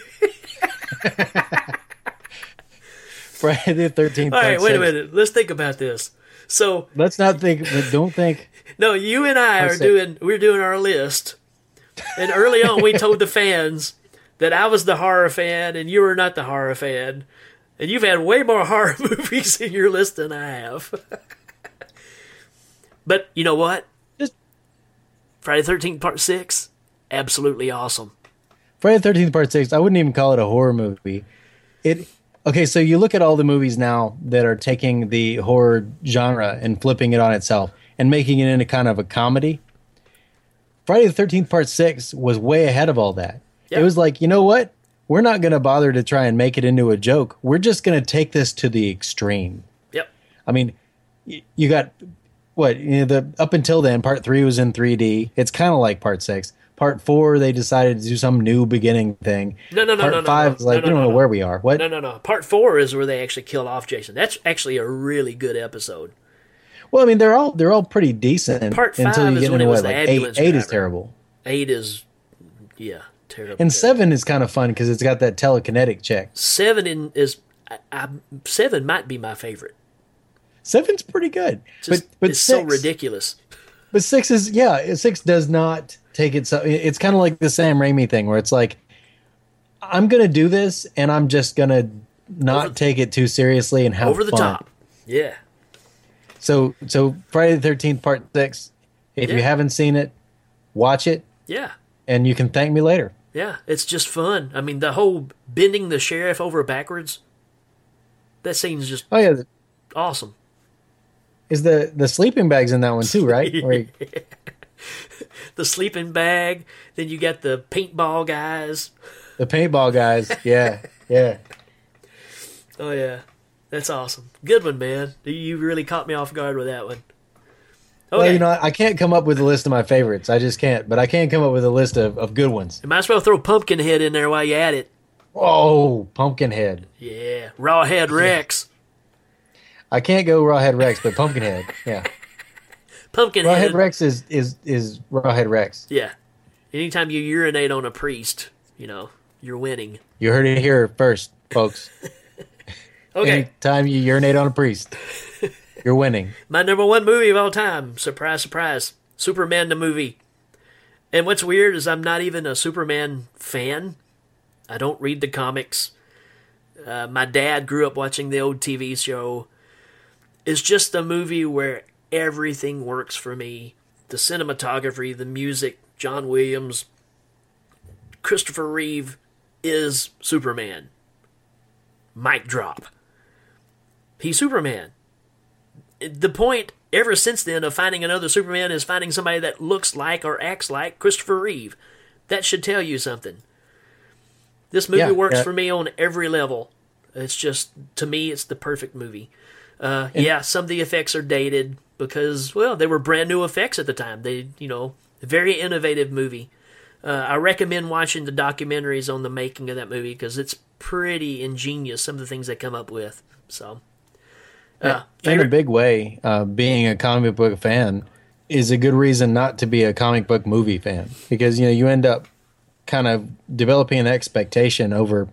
Friday the Thirteenth. All right, wait a minute. Let's think about this. So, Let's not think. Don't think. No, you and I are doing we're doing our list. And early on, we told the fans that I was the horror fan and you were not the horror fan. And you've had way more horror movies in your list than I have. but you know what? Just- Friday the 13th, part 6, absolutely awesome. Friday the Thirteenth Part Six. I wouldn't even call it a horror movie. It okay. So you look at all the movies now that are taking the horror genre and flipping it on itself and making it into kind of a comedy. Friday the Thirteenth Part Six was way ahead of all that. Yeah. It was like, you know what? We're not going to bother to try and make it into a joke. We're just going to take this to the extreme. Yep. I mean, you got what you know, the up until then. Part three was in 3D. It's kind of like part six. Part four, they decided to do some new beginning thing. No, no, no, part no, no, five no. is like No, no, we don't no, know no. where we are. What? No, no, no. Part 4 is where they actually kill off Jason. That's actually a really good episode. Well, I mean, they're all they're all pretty decent Part until you is get when into it was what the like eight. Eight is terrible, 8 is, yeah, terrible. and seven is kind of fun because it's got that telekinetic check. Seven in, is I, I, seven might be my favorite. Seven's pretty good, Just, but but it's six, so ridiculous. But six is yeah, six does not take it so. It's kind of like the Sam Raimi thing where it's like, I'm gonna do this and I'm just gonna not Over- take it too seriously and have Over the fun. top. Yeah. So so Friday the Thirteenth Part Six. If you haven't seen it, watch it Yeah. and you can thank me later. Yeah. It's just fun. I mean, the whole bending the sheriff over backwards, that scene's just Oh yeah, awesome. is the the sleeping bags in that one too, right? You- The sleeping bag, then you got the paintball guys. the paintball guys, yeah, yeah. Oh, yeah. That's awesome. Good one, man. You really caught me off guard with that one. Okay. Well, you know, I can't come up with a list of my favorites. I just can't. But I can come up with a list of, of good ones. You might as well throw Pumpkinhead in there while you at it. Oh, Pumpkinhead. Yeah. Rawhead Rex. I can't go Rawhead Rex, but Pumpkinhead. Yeah. Pumpkinhead. Rawhead Rex is is is Rawhead Rex. Yeah. Anytime you urinate on a priest, you know, you're winning. You heard it here first, folks. Okay, Anytime you urinate on a priest, you're winning. my number one movie of all time. Surprise, surprise. Superman the movie. And what's weird is I'm not even a Superman fan. I don't read the comics. Uh, my dad grew up watching the old TV show. It's just a movie where everything works for me. The cinematography, the music, John Williams, Christopher Reeve is Superman. Mic drop. He's Superman. The point ever since then of finding another Superman is finding somebody that looks like or acts like Christopher Reeve. That should tell you something. This movie Yeah, works yeah. for me on every level. It's just to me, it's the perfect movie. Uh, yeah, some of the effects are dated because well, they were brand new effects at the time. They, you know, very innovative movie. Uh, I recommend watching the documentaries on the making of that movie because it's pretty ingenious. Some of the things they come up with. So, uh, in a big way, uh, being a comic book fan is a good reason not to be a comic book movie fan because you know you end up kind of developing an expectation over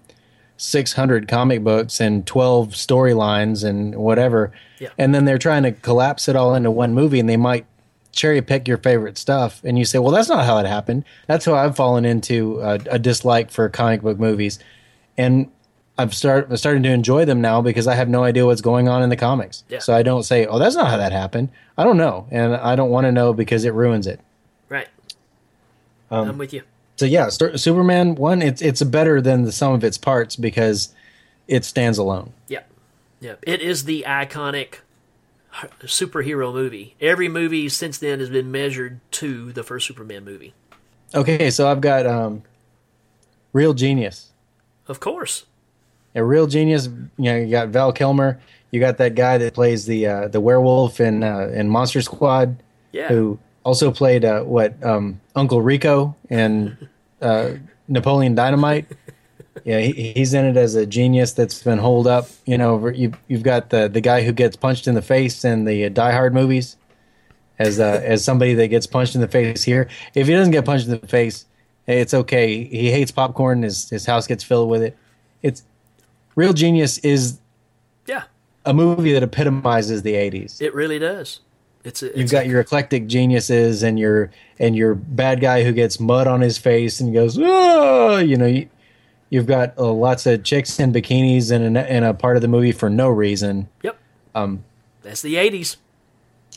600 comic books and 12 storylines and whatever. Yeah. and then they're trying to collapse it all into one movie and they might cherry pick your favorite stuff and you say well that's not how it happened. That's how i've fallen into a, a dislike for comic book movies. And I've start I'm starting to enjoy them now because I have no idea what's going on in the comics. Yeah. So I don't say, "Oh, that's not how that happened." I don't know, and I don't want to know because it ruins it. right. Um, I'm with you. So yeah, Superman one, it's it's better than the sum of its parts because it stands alone. Yeah, yeah. It is the iconic superhero movie. Every movie since then has been measured to the first Superman movie. Okay, so I've got um, Real Genius. Of course. A real genius. You know, you got Val Kilmer. You got that guy that plays the uh, the werewolf in uh, in Monster Squad. Yeah. who also played uh, what um, Uncle Rico and uh, Napoleon Dynamite. Yeah, he, he's in it as a genius that's been holed up. You know, you you've got the the guy who gets punched in the face in the Die Hard movies, as uh, as somebody that gets punched in the face here. If he doesn't get punched in the face, it's okay. He hates popcorn. His his house gets filled with it. It's Real Genius is Yeah, a movie that epitomizes the '80s. it really does. It's a, it's You've got a- your eclectic geniuses and your and your bad guy who gets mud on his face and goes, oh, you know. You, you've got uh, lots of chicks in bikinis and a, in a part of the movie for no reason. Yep. Um, That's the '80s.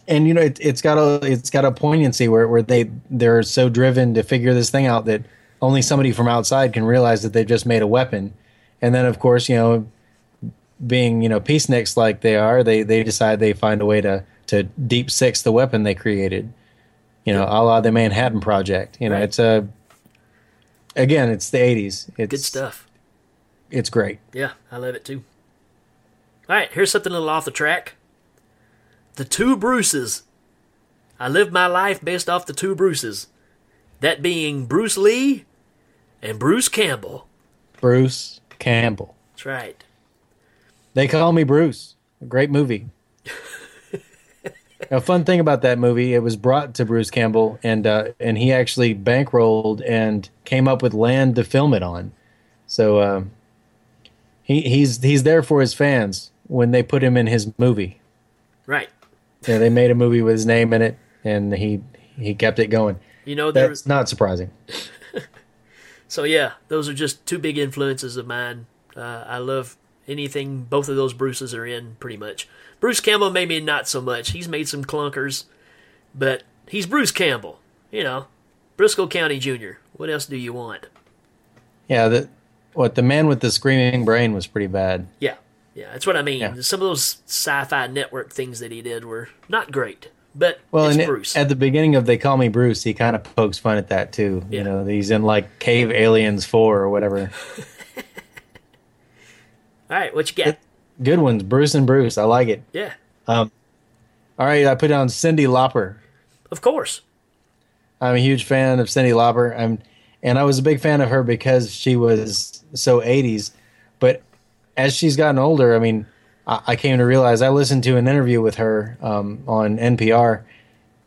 and you know it, it's got a it's got a poignancy where where they they're so driven to figure this thing out that only somebody from outside can realize that they've just made a weapon, and then of course you know, being you know peaceniks like they are, they they decide they find a way to to deep six the weapon they created, you know, a la the Manhattan Project. You know, Right. it's a again, it's the '80s. It's Good stuff. It's great. Yeah, I love it too. All right, here's something a little off the track. The two Bruces. I lived my life based off the two Bruces. That being Bruce Lee and Bruce Campbell. Bruce Campbell. That's right. They call me Bruce. A great movie. a fun thing about that movie, it was brought to Bruce Campbell, and uh, and he actually bankrolled and came up with land to film it on. So um, he he's he's there for his fans when they put him in his movie. Right. Yeah, they made a movie with his name in it, and he he kept it going. You know, there That's not surprising. So yeah, those are just two big influences of mine. Uh, I love anything both of those Bruces are in, pretty much. Bruce Campbell maybe not so much. He's made some clunkers, but he's Bruce Campbell. You know, Brisco County Jr. What else do you want? Yeah, the what the man with the screaming brain was pretty bad. Yeah, yeah, that's what I mean. Yeah. Some of those sci-fi network things that he did were not great, but Well, it's and it- at the beginning of They Call Me Bruce, he kind of pokes fun at that too. Yeah. You know, he's in like Cave Aliens 4 or whatever. All right, what you got? Good ones, Bruce and Bruce. I like it. yeah, Um, All right, I put down Cyndi Lauper. of course. I'm a huge fan of Cyndi Lauper. I'm, and I was a big fan of her because she was so 80s. But as she's gotten older, I mean, I, came to realize I listened to an interview with her um, on NPR.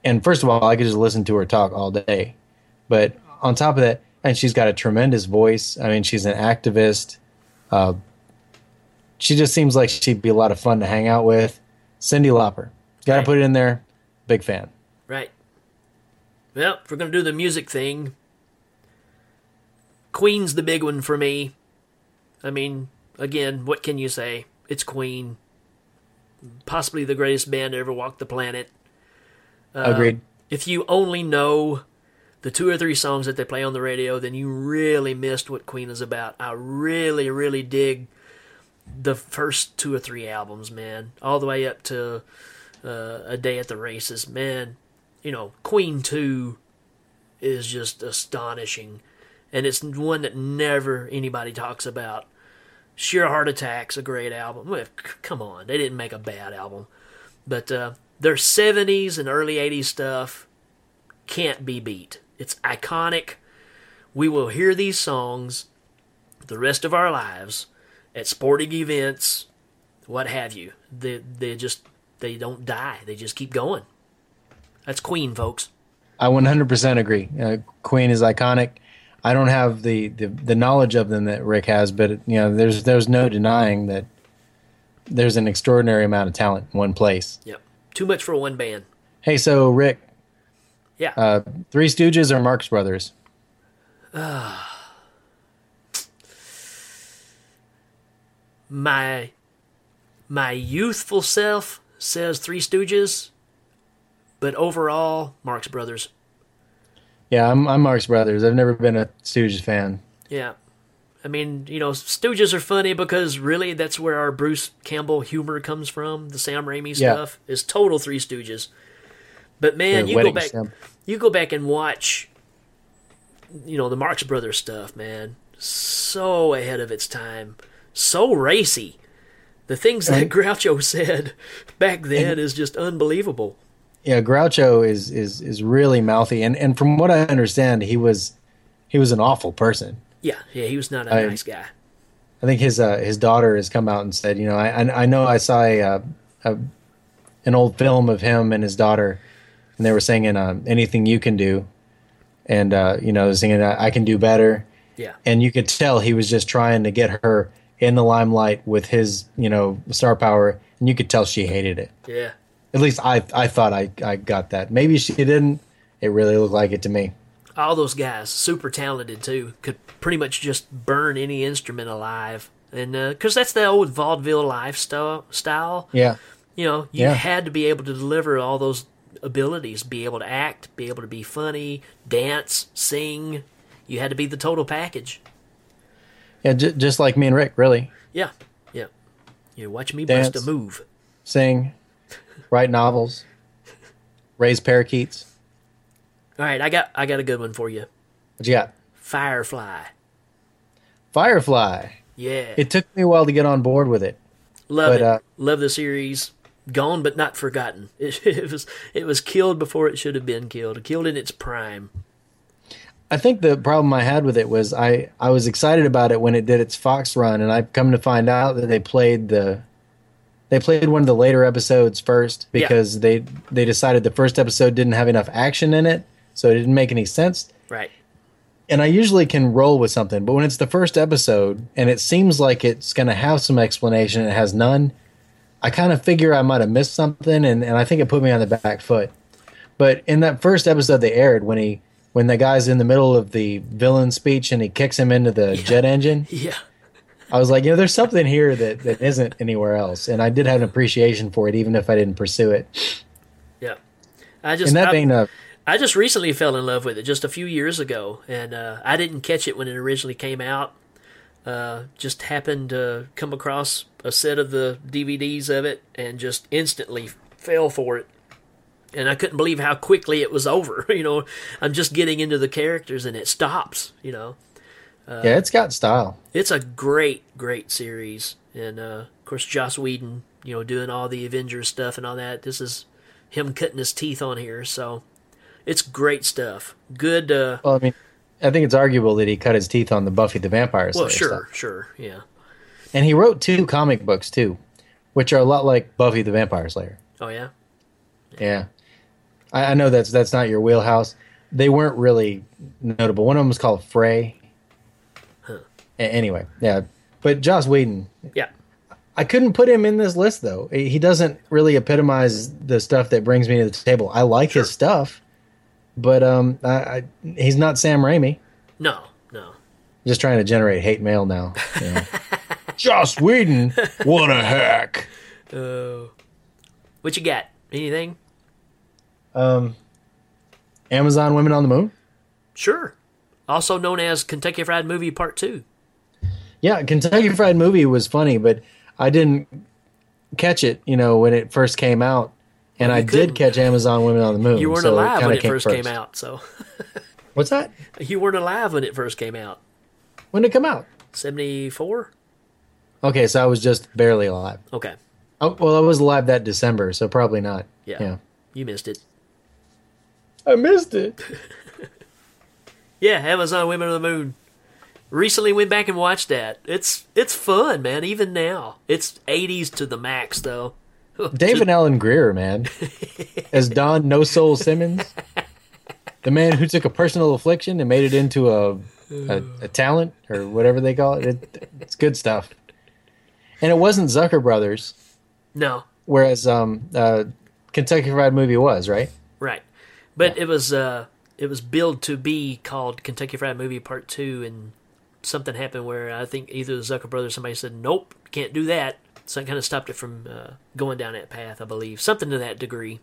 And first of all, I could just listen to her talk all day. But on top of that, and she's got a tremendous voice. I mean, she's an activist. Uh, she just seems like she'd be a lot of fun to hang out with. Cyndi Lauper, got to Right. put it in there. Big fan. Right. Well, if we're going to do the music thing, Queen's the big one for me. I mean, again, what can you say? It's Queen. Possibly the greatest band to ever walk the planet. Agreed. If you only know the two or three songs that they play on the radio, then you really missed what Queen is about. I really, really dig the first two or three albums, man, all the way up to uh, A Day at the Races. Man, you know, Queen 2 is just astonishing. And it's one that never anybody talks about. Sheer Heart Attack's a great album. Well, come on, they didn't make a bad album. But uh, their 70s and early 80s stuff can't be beat. It's iconic. We will hear these songs the rest of our lives at sporting events, what have you. They they just they don't die. They just keep going. That's Queen, folks. I 100% agree. Uh, Queen is iconic. I don't have the, the, the knowledge of them that Rick has, but you know, there's there's no denying that there's an extraordinary amount of talent in one place. Yep. Too much for one band. Hey, so Rick, Yeah. uh, Three Stooges or Marx Brothers? my my youthful self says Three Stooges, but overall, Marx Brothers. Yeah, I'm I'm Marx Brothers. I've never been a Stooges fan. Yeah. I mean, you know, Stooges are funny because really that's where our Bruce Campbell humor comes from. The Sam Raimi Yeah. stuff is total Three Stooges. But man, The you go back, stamp. you go back and watch, you know, the Marx Brothers stuff, man. So ahead of its time, so racy. The things that Groucho said back then is just unbelievable. Yeah, Groucho is is is really mouthy, and and from what I understand, he was he was an awful person. Yeah, yeah, he was not a I- nice guy. I think his uh, his daughter has come out and said, you know, I I, I know I saw a, uh, a an old film of him and his daughter, and they were singing um, "Anything You Can Do," and uh, you know, singing "I I Can Do Better," Yeah, and you could tell he was just trying to get her in the limelight with his you know star power, and you could tell she hated it. yeah. At least I I thought I I got that. Maybe she didn't. It really looked like it to me. all those guys super talented too could pretty much just burn any instrument alive and uh, because that's the old vaudeville lifestyle style Yeah. you know you Yeah. had to be able to deliver all those abilities be able to act be able to be funny dance sing you had to be the total package Yeah, j- just like me and Rick, really. yeah yeah you watch me bust a move Sing, write novels, raise parakeets. all right i got i got a good one for you What you got? firefly Firefly. yeah It took me a while to get on board with it. Love But, it. uh, Love the series. Gone but not forgotten. It, it was it was killed before it should have been killed. Killed in its prime. I think the problem I had with it was I, I was excited about it when it did its Fox run, and I've come to find out that they played the they played one of the later episodes first Yeah. because they they decided the first episode didn't have enough action in it, so it didn't make any sense. Right. and I usually can roll with something, but when it's the first episode and it seems like it's going to have some explanation and it has none, I kind of figure I might have missed something, and, and I think it put me on the back foot. But in that first episode they aired, when he when the guy's in the middle of the villain speech and he kicks him into the jet engine, Yeah. I was like, you know, there's something here that, that isn't anywhere else, and I did have an appreciation for it, even if I didn't pursue it. Yeah. I just In that I, vein, uh, I just recently fell in love with it just a few years ago, and uh, I didn't catch it when it originally came out. Uh, just happened to come across a set of the DVDs of it and just instantly fell for it. And I couldn't believe how quickly it was over. you know, I'm just getting into the characters and it stops. You know, yeah, it's got style. it's a great, great series, and uh, of course Joss Whedon, you know, doing all the Avengers stuff and all that. This is him cutting his teeth on here, so it's great stuff. Good. Uh, Well, I mean, I think it's arguable that he cut his teeth on the Buffy the Vampire Slayer well, sure, stuff. sure, yeah. And he wrote two comic books too, which are a lot like Buffy the Vampire Slayer. Oh yeah, Yeah, I, I know that's that's not your wheelhouse. they weren't really notable. One of them was called Fray. Anyway, yeah, but Joss Whedon, Yeah. I couldn't put him in this list though. He doesn't really epitomize the stuff that brings me to the table. I like his stuff, but um, I, I, he's not Sam Raimi. No, no. Just trying to generate hate mail now. you know. Joss Whedon, what a hack! Uh, what you got? Anything? Um, Amazon Women on the Moon. Sure. Also known as Kentucky Fried Movie Part 2. Yeah, Kentucky Fried Movie was funny, but I didn't catch it. You know when it first came out, and Well, I couldn't. did catch Amazon Women on the Moon. You weren't so alive kinda when it first came out, so. What's that? You weren't alive when it first came out. When did it come out? 74? Okay, so I was just barely alive. Okay. Oh, well, I was alive that December, so probably not. Yeah. Yeah. You missed it. I missed it. Yeah, Amazon Women on the Moon. Recently went back and watched that. It's it's fun, man, even now. It's 80s to the max though. David Alan Grier, man, as Don No Soul Simmons, the man who took a personal affliction and made it into a a, a talent or whatever they call it. it. It's good stuff. And it wasn't Zucker Brothers, No, whereas um, uh, Kentucky Fried Movie was right. right. But it was uh it was billed to be called Kentucky Fried Movie Part 2 and something happened where I think either the Zucker brothers or somebody said, "Nope, can't do that." So it kind of stopped it from uh, going down that path, I believe. Something to that degree.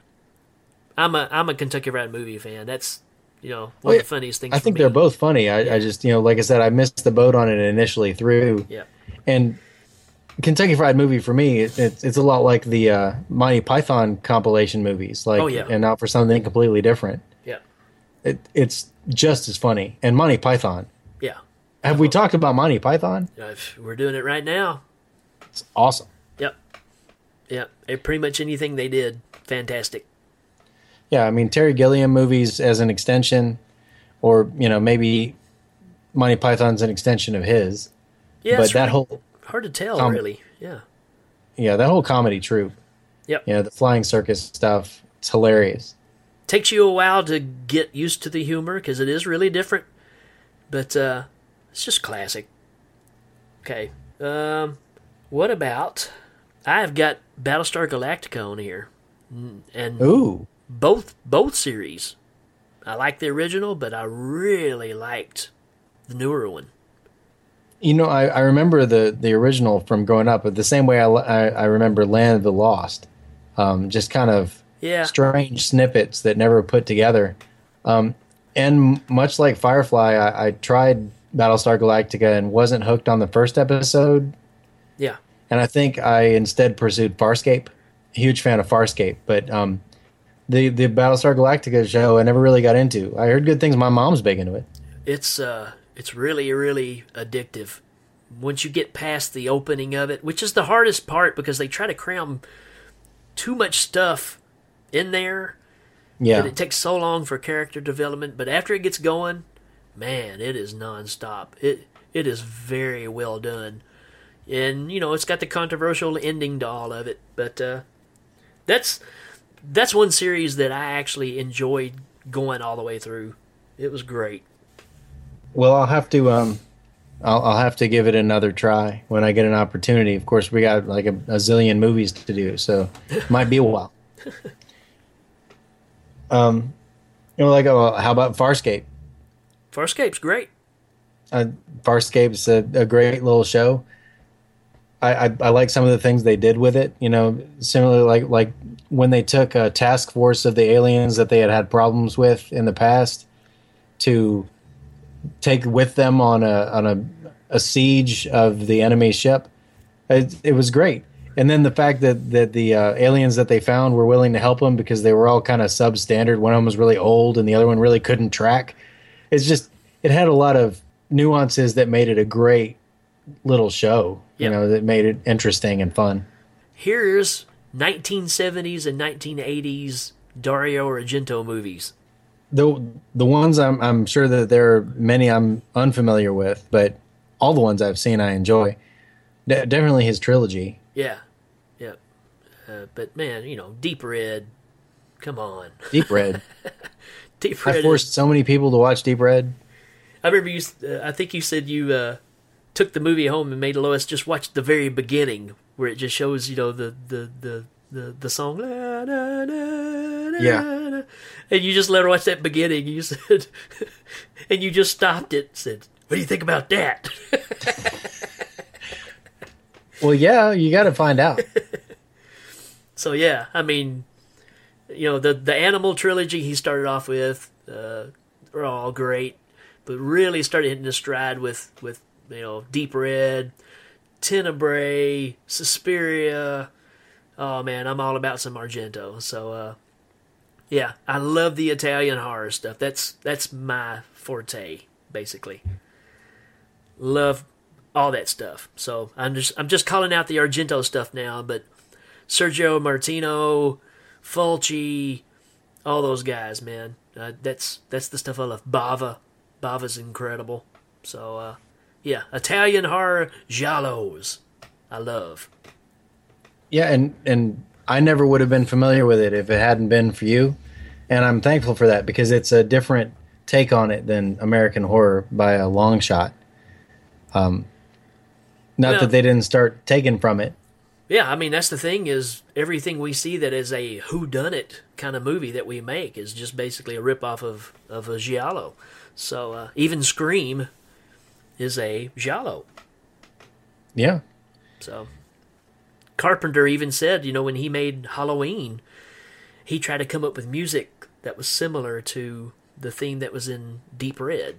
I'm a I'm a Kentucky Fried Movie fan. That's you know one Oh, of the funniest things. I think me. they're both funny. I, I just, you know, like I said, I missed the boat on it initially through. Yeah. And Kentucky Fried Movie for me, it, it's it's a lot like the uh, Monty Python compilation movies, like, Oh, yeah. and not for something completely different. Yeah. It, it's just as funny. And Monty Python. Have we talked about Monty Python? We're doing it right now. It's awesome. Yep. Yep. Eh, pretty much anything they did, fantastic. Yeah, I mean Terry Gilliam movies as an extension, or you know maybe Monty Python's an extension of his. Yeah, but that really whole hard to tell, com- really. Yeah. yeah that whole comedy troupe. Yep. You know the flying circus stuff. It's hilarious. Takes you a while to get used to the humor because it is really different, but uh, it's just classic. Okay. Um, what about? I've got Battlestar Galactica on here, and Ooh, both both series. I like the original, but I really liked the newer one. you know I, I remember the the original from growing up, but the same way I I, I remember Land of the Lost. Um, just kind of Yeah. strange snippets that never put together. Um, and much like Firefly, I, I tried Battlestar Galactica and wasn't hooked on the first episode. Yeah. And I think I instead pursued Farscape. Huge fan of Farscape, but um, the the Battlestar Galactica show I never really got into. I heard good things. My mom's big into it. it's uh it's really really addictive once you get past the opening of it which is the hardest part because they try to cram too much stuff in there Yeah, and it takes so long for character development but after it gets going man it is nonstop it it is very well done and you know it's got the controversial ending to all of it but uh that's that's one series that i actually enjoyed going all the way through it was great Well, I'll have to um, I'll, I'll have to give it another try when I get an opportunity. Of course, we got like a, a zillion movies to do, so it might be a while. Um, you know, like uh, how about Farscape? Farscape's great. Uh, Farscape's a, a great little show. I, I I like some of the things they did with it. You know, similarly like like when they took a task force of the aliens that they had had problems with in the past to take with them on a on a, a siege of the enemy ship. It, it was great. And then the fact that that the uh, aliens that they found were willing to help them because they were all kind of substandard. One of them was really old, and the other one really couldn't track. It's just it had a lot of nuances that made it a great little show. You know, that made it interesting and fun. Here's 1970s and 1980s Dario Argento movies. The the ones I'm I'm sure that there are many I'm unfamiliar with, but all the ones I've seen I enjoy. De- definitely his trilogy. Yeah, yeah. Uh, but man, you know, Deep Red. Come on, Deep Red. Deep I Red. forced so many people to watch Deep Red. I remember you. Uh, I think you said you uh, took the movie home and made Lois just watch the very beginning, where it just shows you know the the the the, the song. La, Yeah. and you just let her watch that beginning. You said, and you just stopped it. and Said, "What do you think about that?" Well, yeah, you got to find out. So yeah, I mean, you know the the animal trilogy he started off with uh, are all great, but really started hitting the stride with with you know Deep Red, Tenebrae, Suspiria. Oh man, I'm all about some Argento. So uh, yeah, I love the Italian horror stuff. That's that's my forte basically. Love all that stuff. So I'm just I'm just calling out the Argento stuff now, but Sergio Martino, Fulci, all those guys, man. Uh, that's that's the stuff I love. Bava, Bava's incredible. So uh, yeah, Italian horror giallos, I love. Yeah, and and I never would have been familiar with it if it hadn't been for you, and I'm thankful for that because it's a different take on it than American horror by a long shot. Um, not that they didn't start taking from it. Yeah, I mean that's the thing is everything we see that is a who done it kind of movie that we make is just basically a rip off of of a giallo. So uh, even Scream is a giallo. Yeah, So Carpenter even said, you know, when he made Halloween, he tried to come up with music that was similar to the theme that was in Deep Red.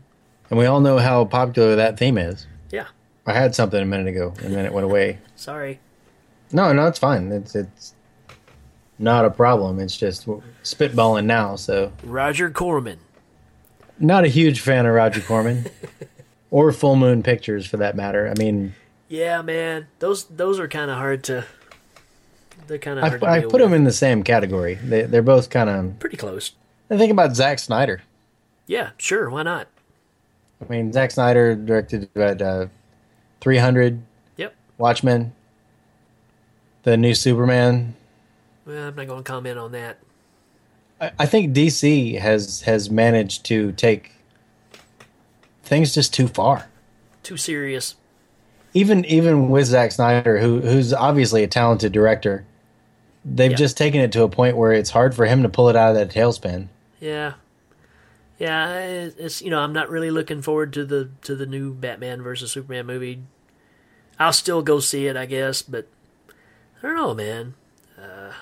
and we all know how popular that theme is. Yeah. I had something a minute ago, and then it went away. Sorry. No, no, it's fine. It's it's not a problem. It's just spitballing now. So Roger Corman. not a huge fan of Roger Corman or Full Moon Pictures for that matter. I mean, Yeah, man. Those those are kind of hard to they're kind of I, hard to I put them in the same category. They, they're both kind of. pretty close. I think about Zack Snyder. Yeah, sure, why not? I mean, Zack Snyder directed at uh, 300, Yep. Watchmen, the new Superman. Well, I'm not going to comment on that. I, I think DC has has managed to take things just too far. Too serious. Even even with Zack Snyder, who who's obviously a talented director, they've Yeah. just taken it to a point where it's hard for him to pull it out of that tailspin. Yeah. Yeah, it's you know, I'm not really looking forward to the to the new Batman versus Superman movie. I'll still go see it, I guess, but I don't know, man. Uh,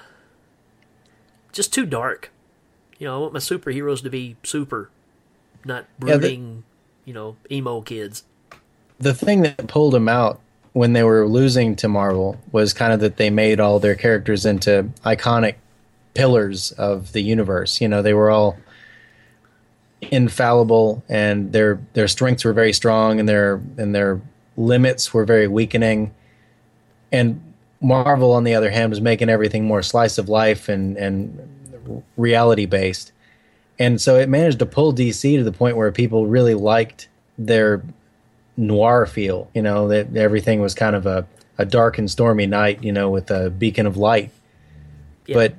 just too dark. You know, I want my superheroes to be super, not Yeah, the- brooding, you know, emo kids. the thing that pulled them out when they were losing to Marvel was kind of that they made all their characters into iconic pillars of the universe. You know, they were all infallible and their their strengths were very strong and their and their limits were very weakening. And Marvel on the other hand was making everything more slice of life and and reality based. And so it managed to pull DC to the point where people really liked their noir feel. You know, that everything was kind of a, a dark and stormy night, you know, with a beacon of light. Yeah. But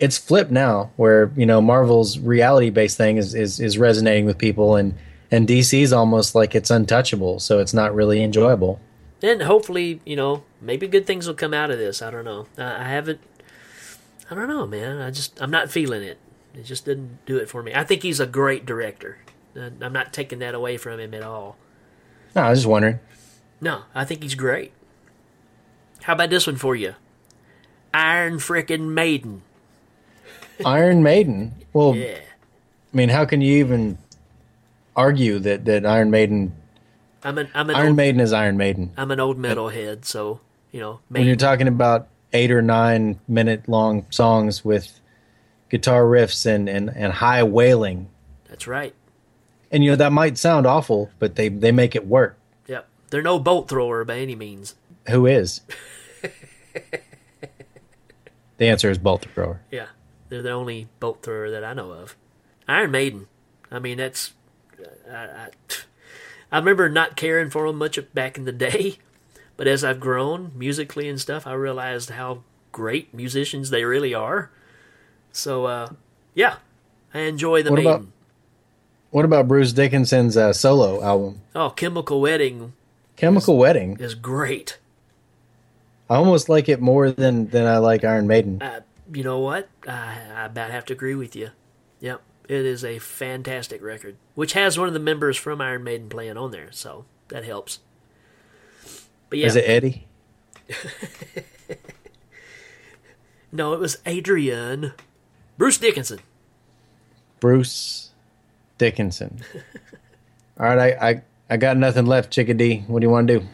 it's flipped now where, you know, Marvel's reality based thing is, is, is resonating with people and, and DC's almost like it's untouchable, so it's not really enjoyable. And hopefully, you know, maybe good things will come out of this. I don't know. I, I haven't. I don't know, man. I just I'm not feeling it. It just didn't do it for me. I think he's a great director. I'm not taking that away from him at all. No, I was just wondering. No, I think he's great. How about this one for you? Iron frickin' Maiden. Iron Maiden. Well, Yeah. I mean, how can you even argue that, that Iron Maiden I'm an I'm an Iron old, Maiden is Iron Maiden? I'm an old metalhead, so you know. when you're talking about eight or nine minute long songs with guitar riffs and, and, and high wailing. That's right. And you know that might sound awful, but they, they make it work. Yep. They're no bolt thrower by any means. Who is? the answer is bolt thrower. Yeah, they're the only bolt thrower that I know of. Iron Maiden. I mean, that's. I, I, I remember not caring for them much back in the day, but as I've grown musically and stuff, I realized how great musicians they really are. So, uh, yeah, I enjoy the What Maiden. about- What about Bruce Dickinson's uh, solo album, oh, Chemical Wedding Chemical Wedding? is great. I almost like it more than than I like Iron Maiden. Uh, you know what? I, I about have to agree with you. Yep, it is a fantastic record, which has one of the members from Iron Maiden playing on there, so that helps. But yeah, Is it Eddie? no, it was Adrian, Bruce Dickinson. Bruce Dickinson. All right, I, I I got nothing left, Chickadee. What do you want to do?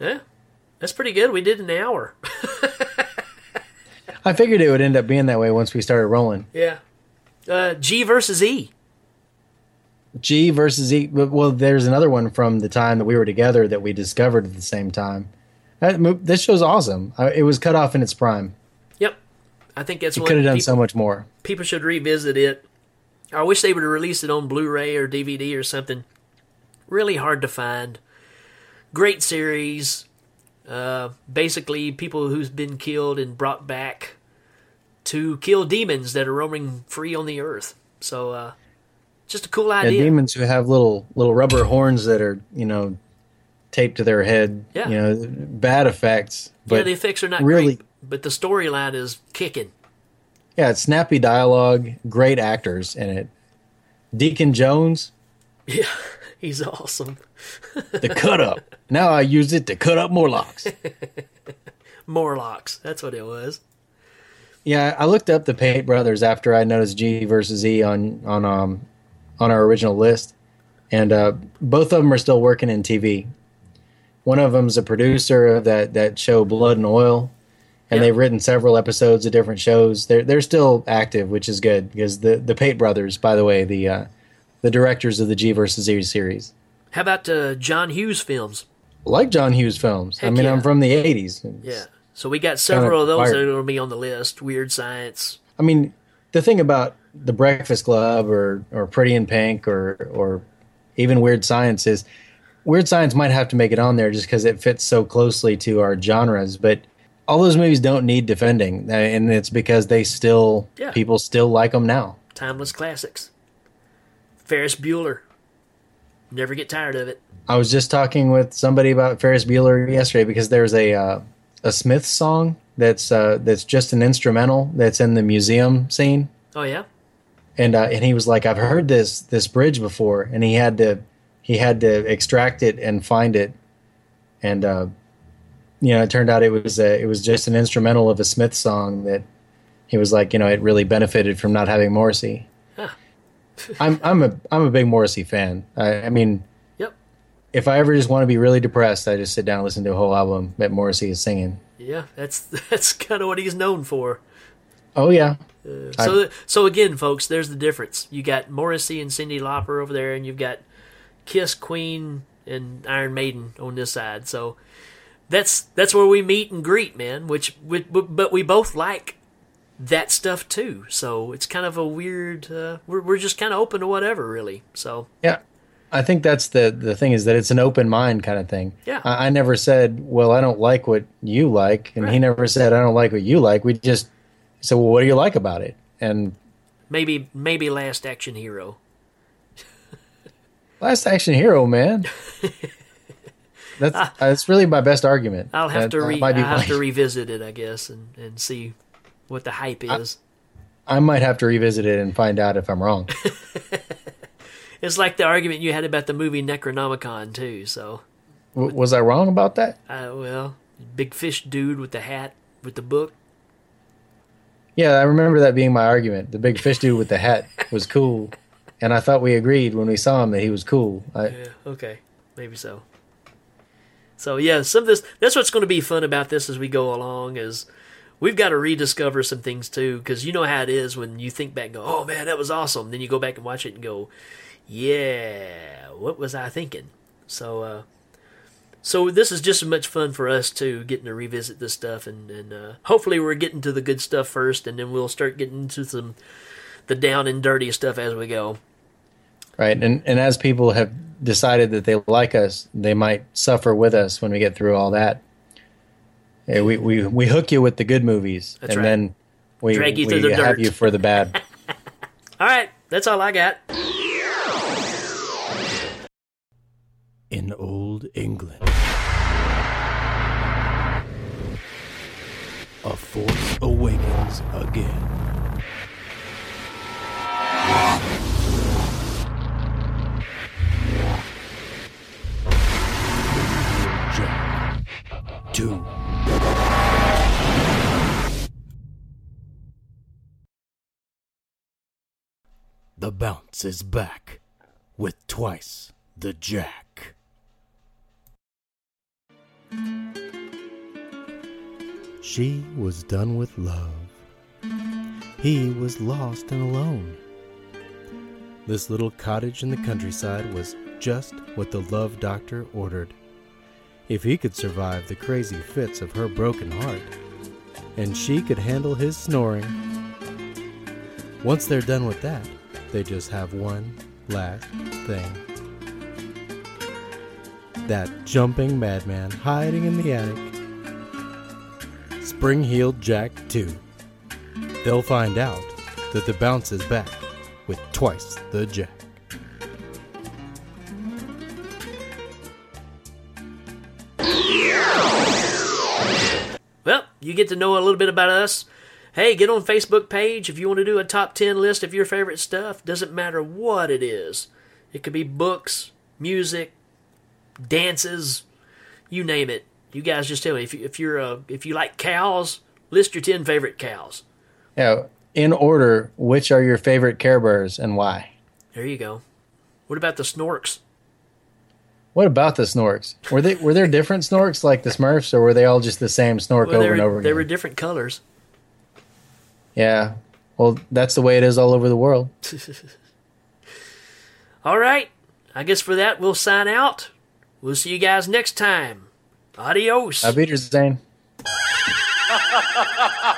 Yeah, that's pretty good. We did an hour. I figured it would end up being that way once we started rolling. yeah. Uh, G versus E. G versus E. Well, there's another one from the time that we were together that we discovered at the same time. That This show's awesome. I, it was cut off in its prime. Yep. I think that's what could have done people, so much more. people should revisit it. I wish they would release it on Blu-ray or DVD or something. Really hard to find. Great series. Uh, basically, people who's been killed and brought back to kill demons that are roaming free on the earth. So, uh, just a cool Yeah, idea. demons who have little little rubber horns that are you know taped to their head. Yeah. You know, bad effects. But yeah, the effects are not really, great, but the storyline is kicking. yeah, it's snappy dialogue, great actors in it. Deacon Jones, Yeah, he's awesome. the cut up. now I use it to cut up Morlocks. Morlocks, that's what it was. Yeah, I looked up the Pate brothers after I noticed G versus E on on um on our original list, and uh, both of them are still working in TV. One of them's a producer of that that show Blood and Oil, and Yeah. they've written several episodes of different shows. They're they're still active, which is good because the the Pate brothers, by the way, the uh, the directors of the G versus E series, How about uh, John Hughes films? like John Hughes films. I mean, yeah. I'm from the '80s. Yeah. So we got several of those wired. that are going to be on the list. Weird Science. I mean, the thing about the Breakfast Club or or Pretty in Pink or or even Weird Science is Weird Science might have to make it on there just because it fits so closely to our genres, but all those movies don't need defending, uh, and it's because they still Yeah. people still like them now. Timeless classics. Ferris Bueller. Never get tired of it. I was just talking with somebody about Ferris Bueller yesterday because there's a uh, a Smith song that's uh, that's just an instrumental that's in the museum scene. Oh yeah. And uh, and he was like, "I've heard this this bridge before," and he had to he had to extract it and find it, and uh, you know, it turned out it was a, it was just an instrumental of a Smith song that he was like, you know, it really benefited from not having Morrissey. Huh. I'm I'm a I'm a big Morrissey fan. I, I mean, Yep. if I ever just want to be really depressed, I just sit down and listen to a whole album that Morrissey is singing. Yeah, that's that's kind of what he's known for. Oh yeah, So so again, folks, there's the difference. You got Morrissey and Cyndi Lauper over there, and you've got Kiss, Queen, and Iron Maiden on this side. So that's that's where we meet and greet, man. Which, we, but we both like that stuff too. So it's kind of a weird. Uh, we're we're just kind of open to whatever, really. So Yeah, I think that's the the thing is that it's an open mind kind of thing. Yeah. I, I never said, "Well, I don't like what you like," and he never said, "I don't like what you like." We just said, "Well, what do you like about it?" And maybe maybe Last Action Hero. Last Action Hero, man. That's that's really my best argument. I'll have That- to re- I'll have to revisit it, I guess, and, and see what the hype is. I might have to revisit it and find out if I'm wrong. It's like the argument you had about the movie Necronomicon too. So, W- was I wrong about that? uh, well, big fish dude with the hat with the book. Yeah, I remember that being my argument. The big fish dude with the hat was cool, and I thought we agreed when we saw him that he was cool. I, Yeah, okay, maybe so. So yeah, some of this. That's what's going to be fun about this as we go along. Is we've got to rediscover some things too, because you know how it is when you think back and go, "Oh man, that was awesome." Then you go back and watch it and go, "Yeah, what was I thinking?" So, uh, so this is just as much fun for us too, getting to revisit this stuff, and and uh, hopefully we're getting to the good stuff first, and then we'll start getting into some the down and dirty stuff as we go. right and and as people have decided that they like us they might suffer with us when we get through all that we, we we hook you with the good movies That's and right. then we, Drag you we through the have dirt. you for the bad All right, that's all I got. In old England, a force awakens again. Jack. Two. The bounce is back with twice the jack. She was done with love. He was lost and alone. This little cottage in the countryside was just what the love doctor ordered. If he could survive the crazy fits of her broken heart, and she could handle his snoring. Once they're done with that, they just have one last thing. That jumping madman hiding in the attic. Spring heeled Jack 2. They'll find out that the bounce is back with twice the jack. Well, you get to know a little bit about us. Hey, get on Facebook page if you want to do a top 10 list of your favorite stuff. Doesn't matter what it is. It could be books, music, dances, you name it. You guys just tell me if you, if you're uh, if you like cows, list your 10 favorite cows. Yeah. In order, which are your favorite Care Bears and why? There you go. What about the snorks? What about the Snorks? Were they were there different Snorks like the Smurfs, or were they all just the same Snork Well, over they and over again? they were different colors. yeah. Well, that's the way it is all over the world. All right. I guess for that, we'll sign out. We'll see you guys next time. Adios. Auf Wiedersehen.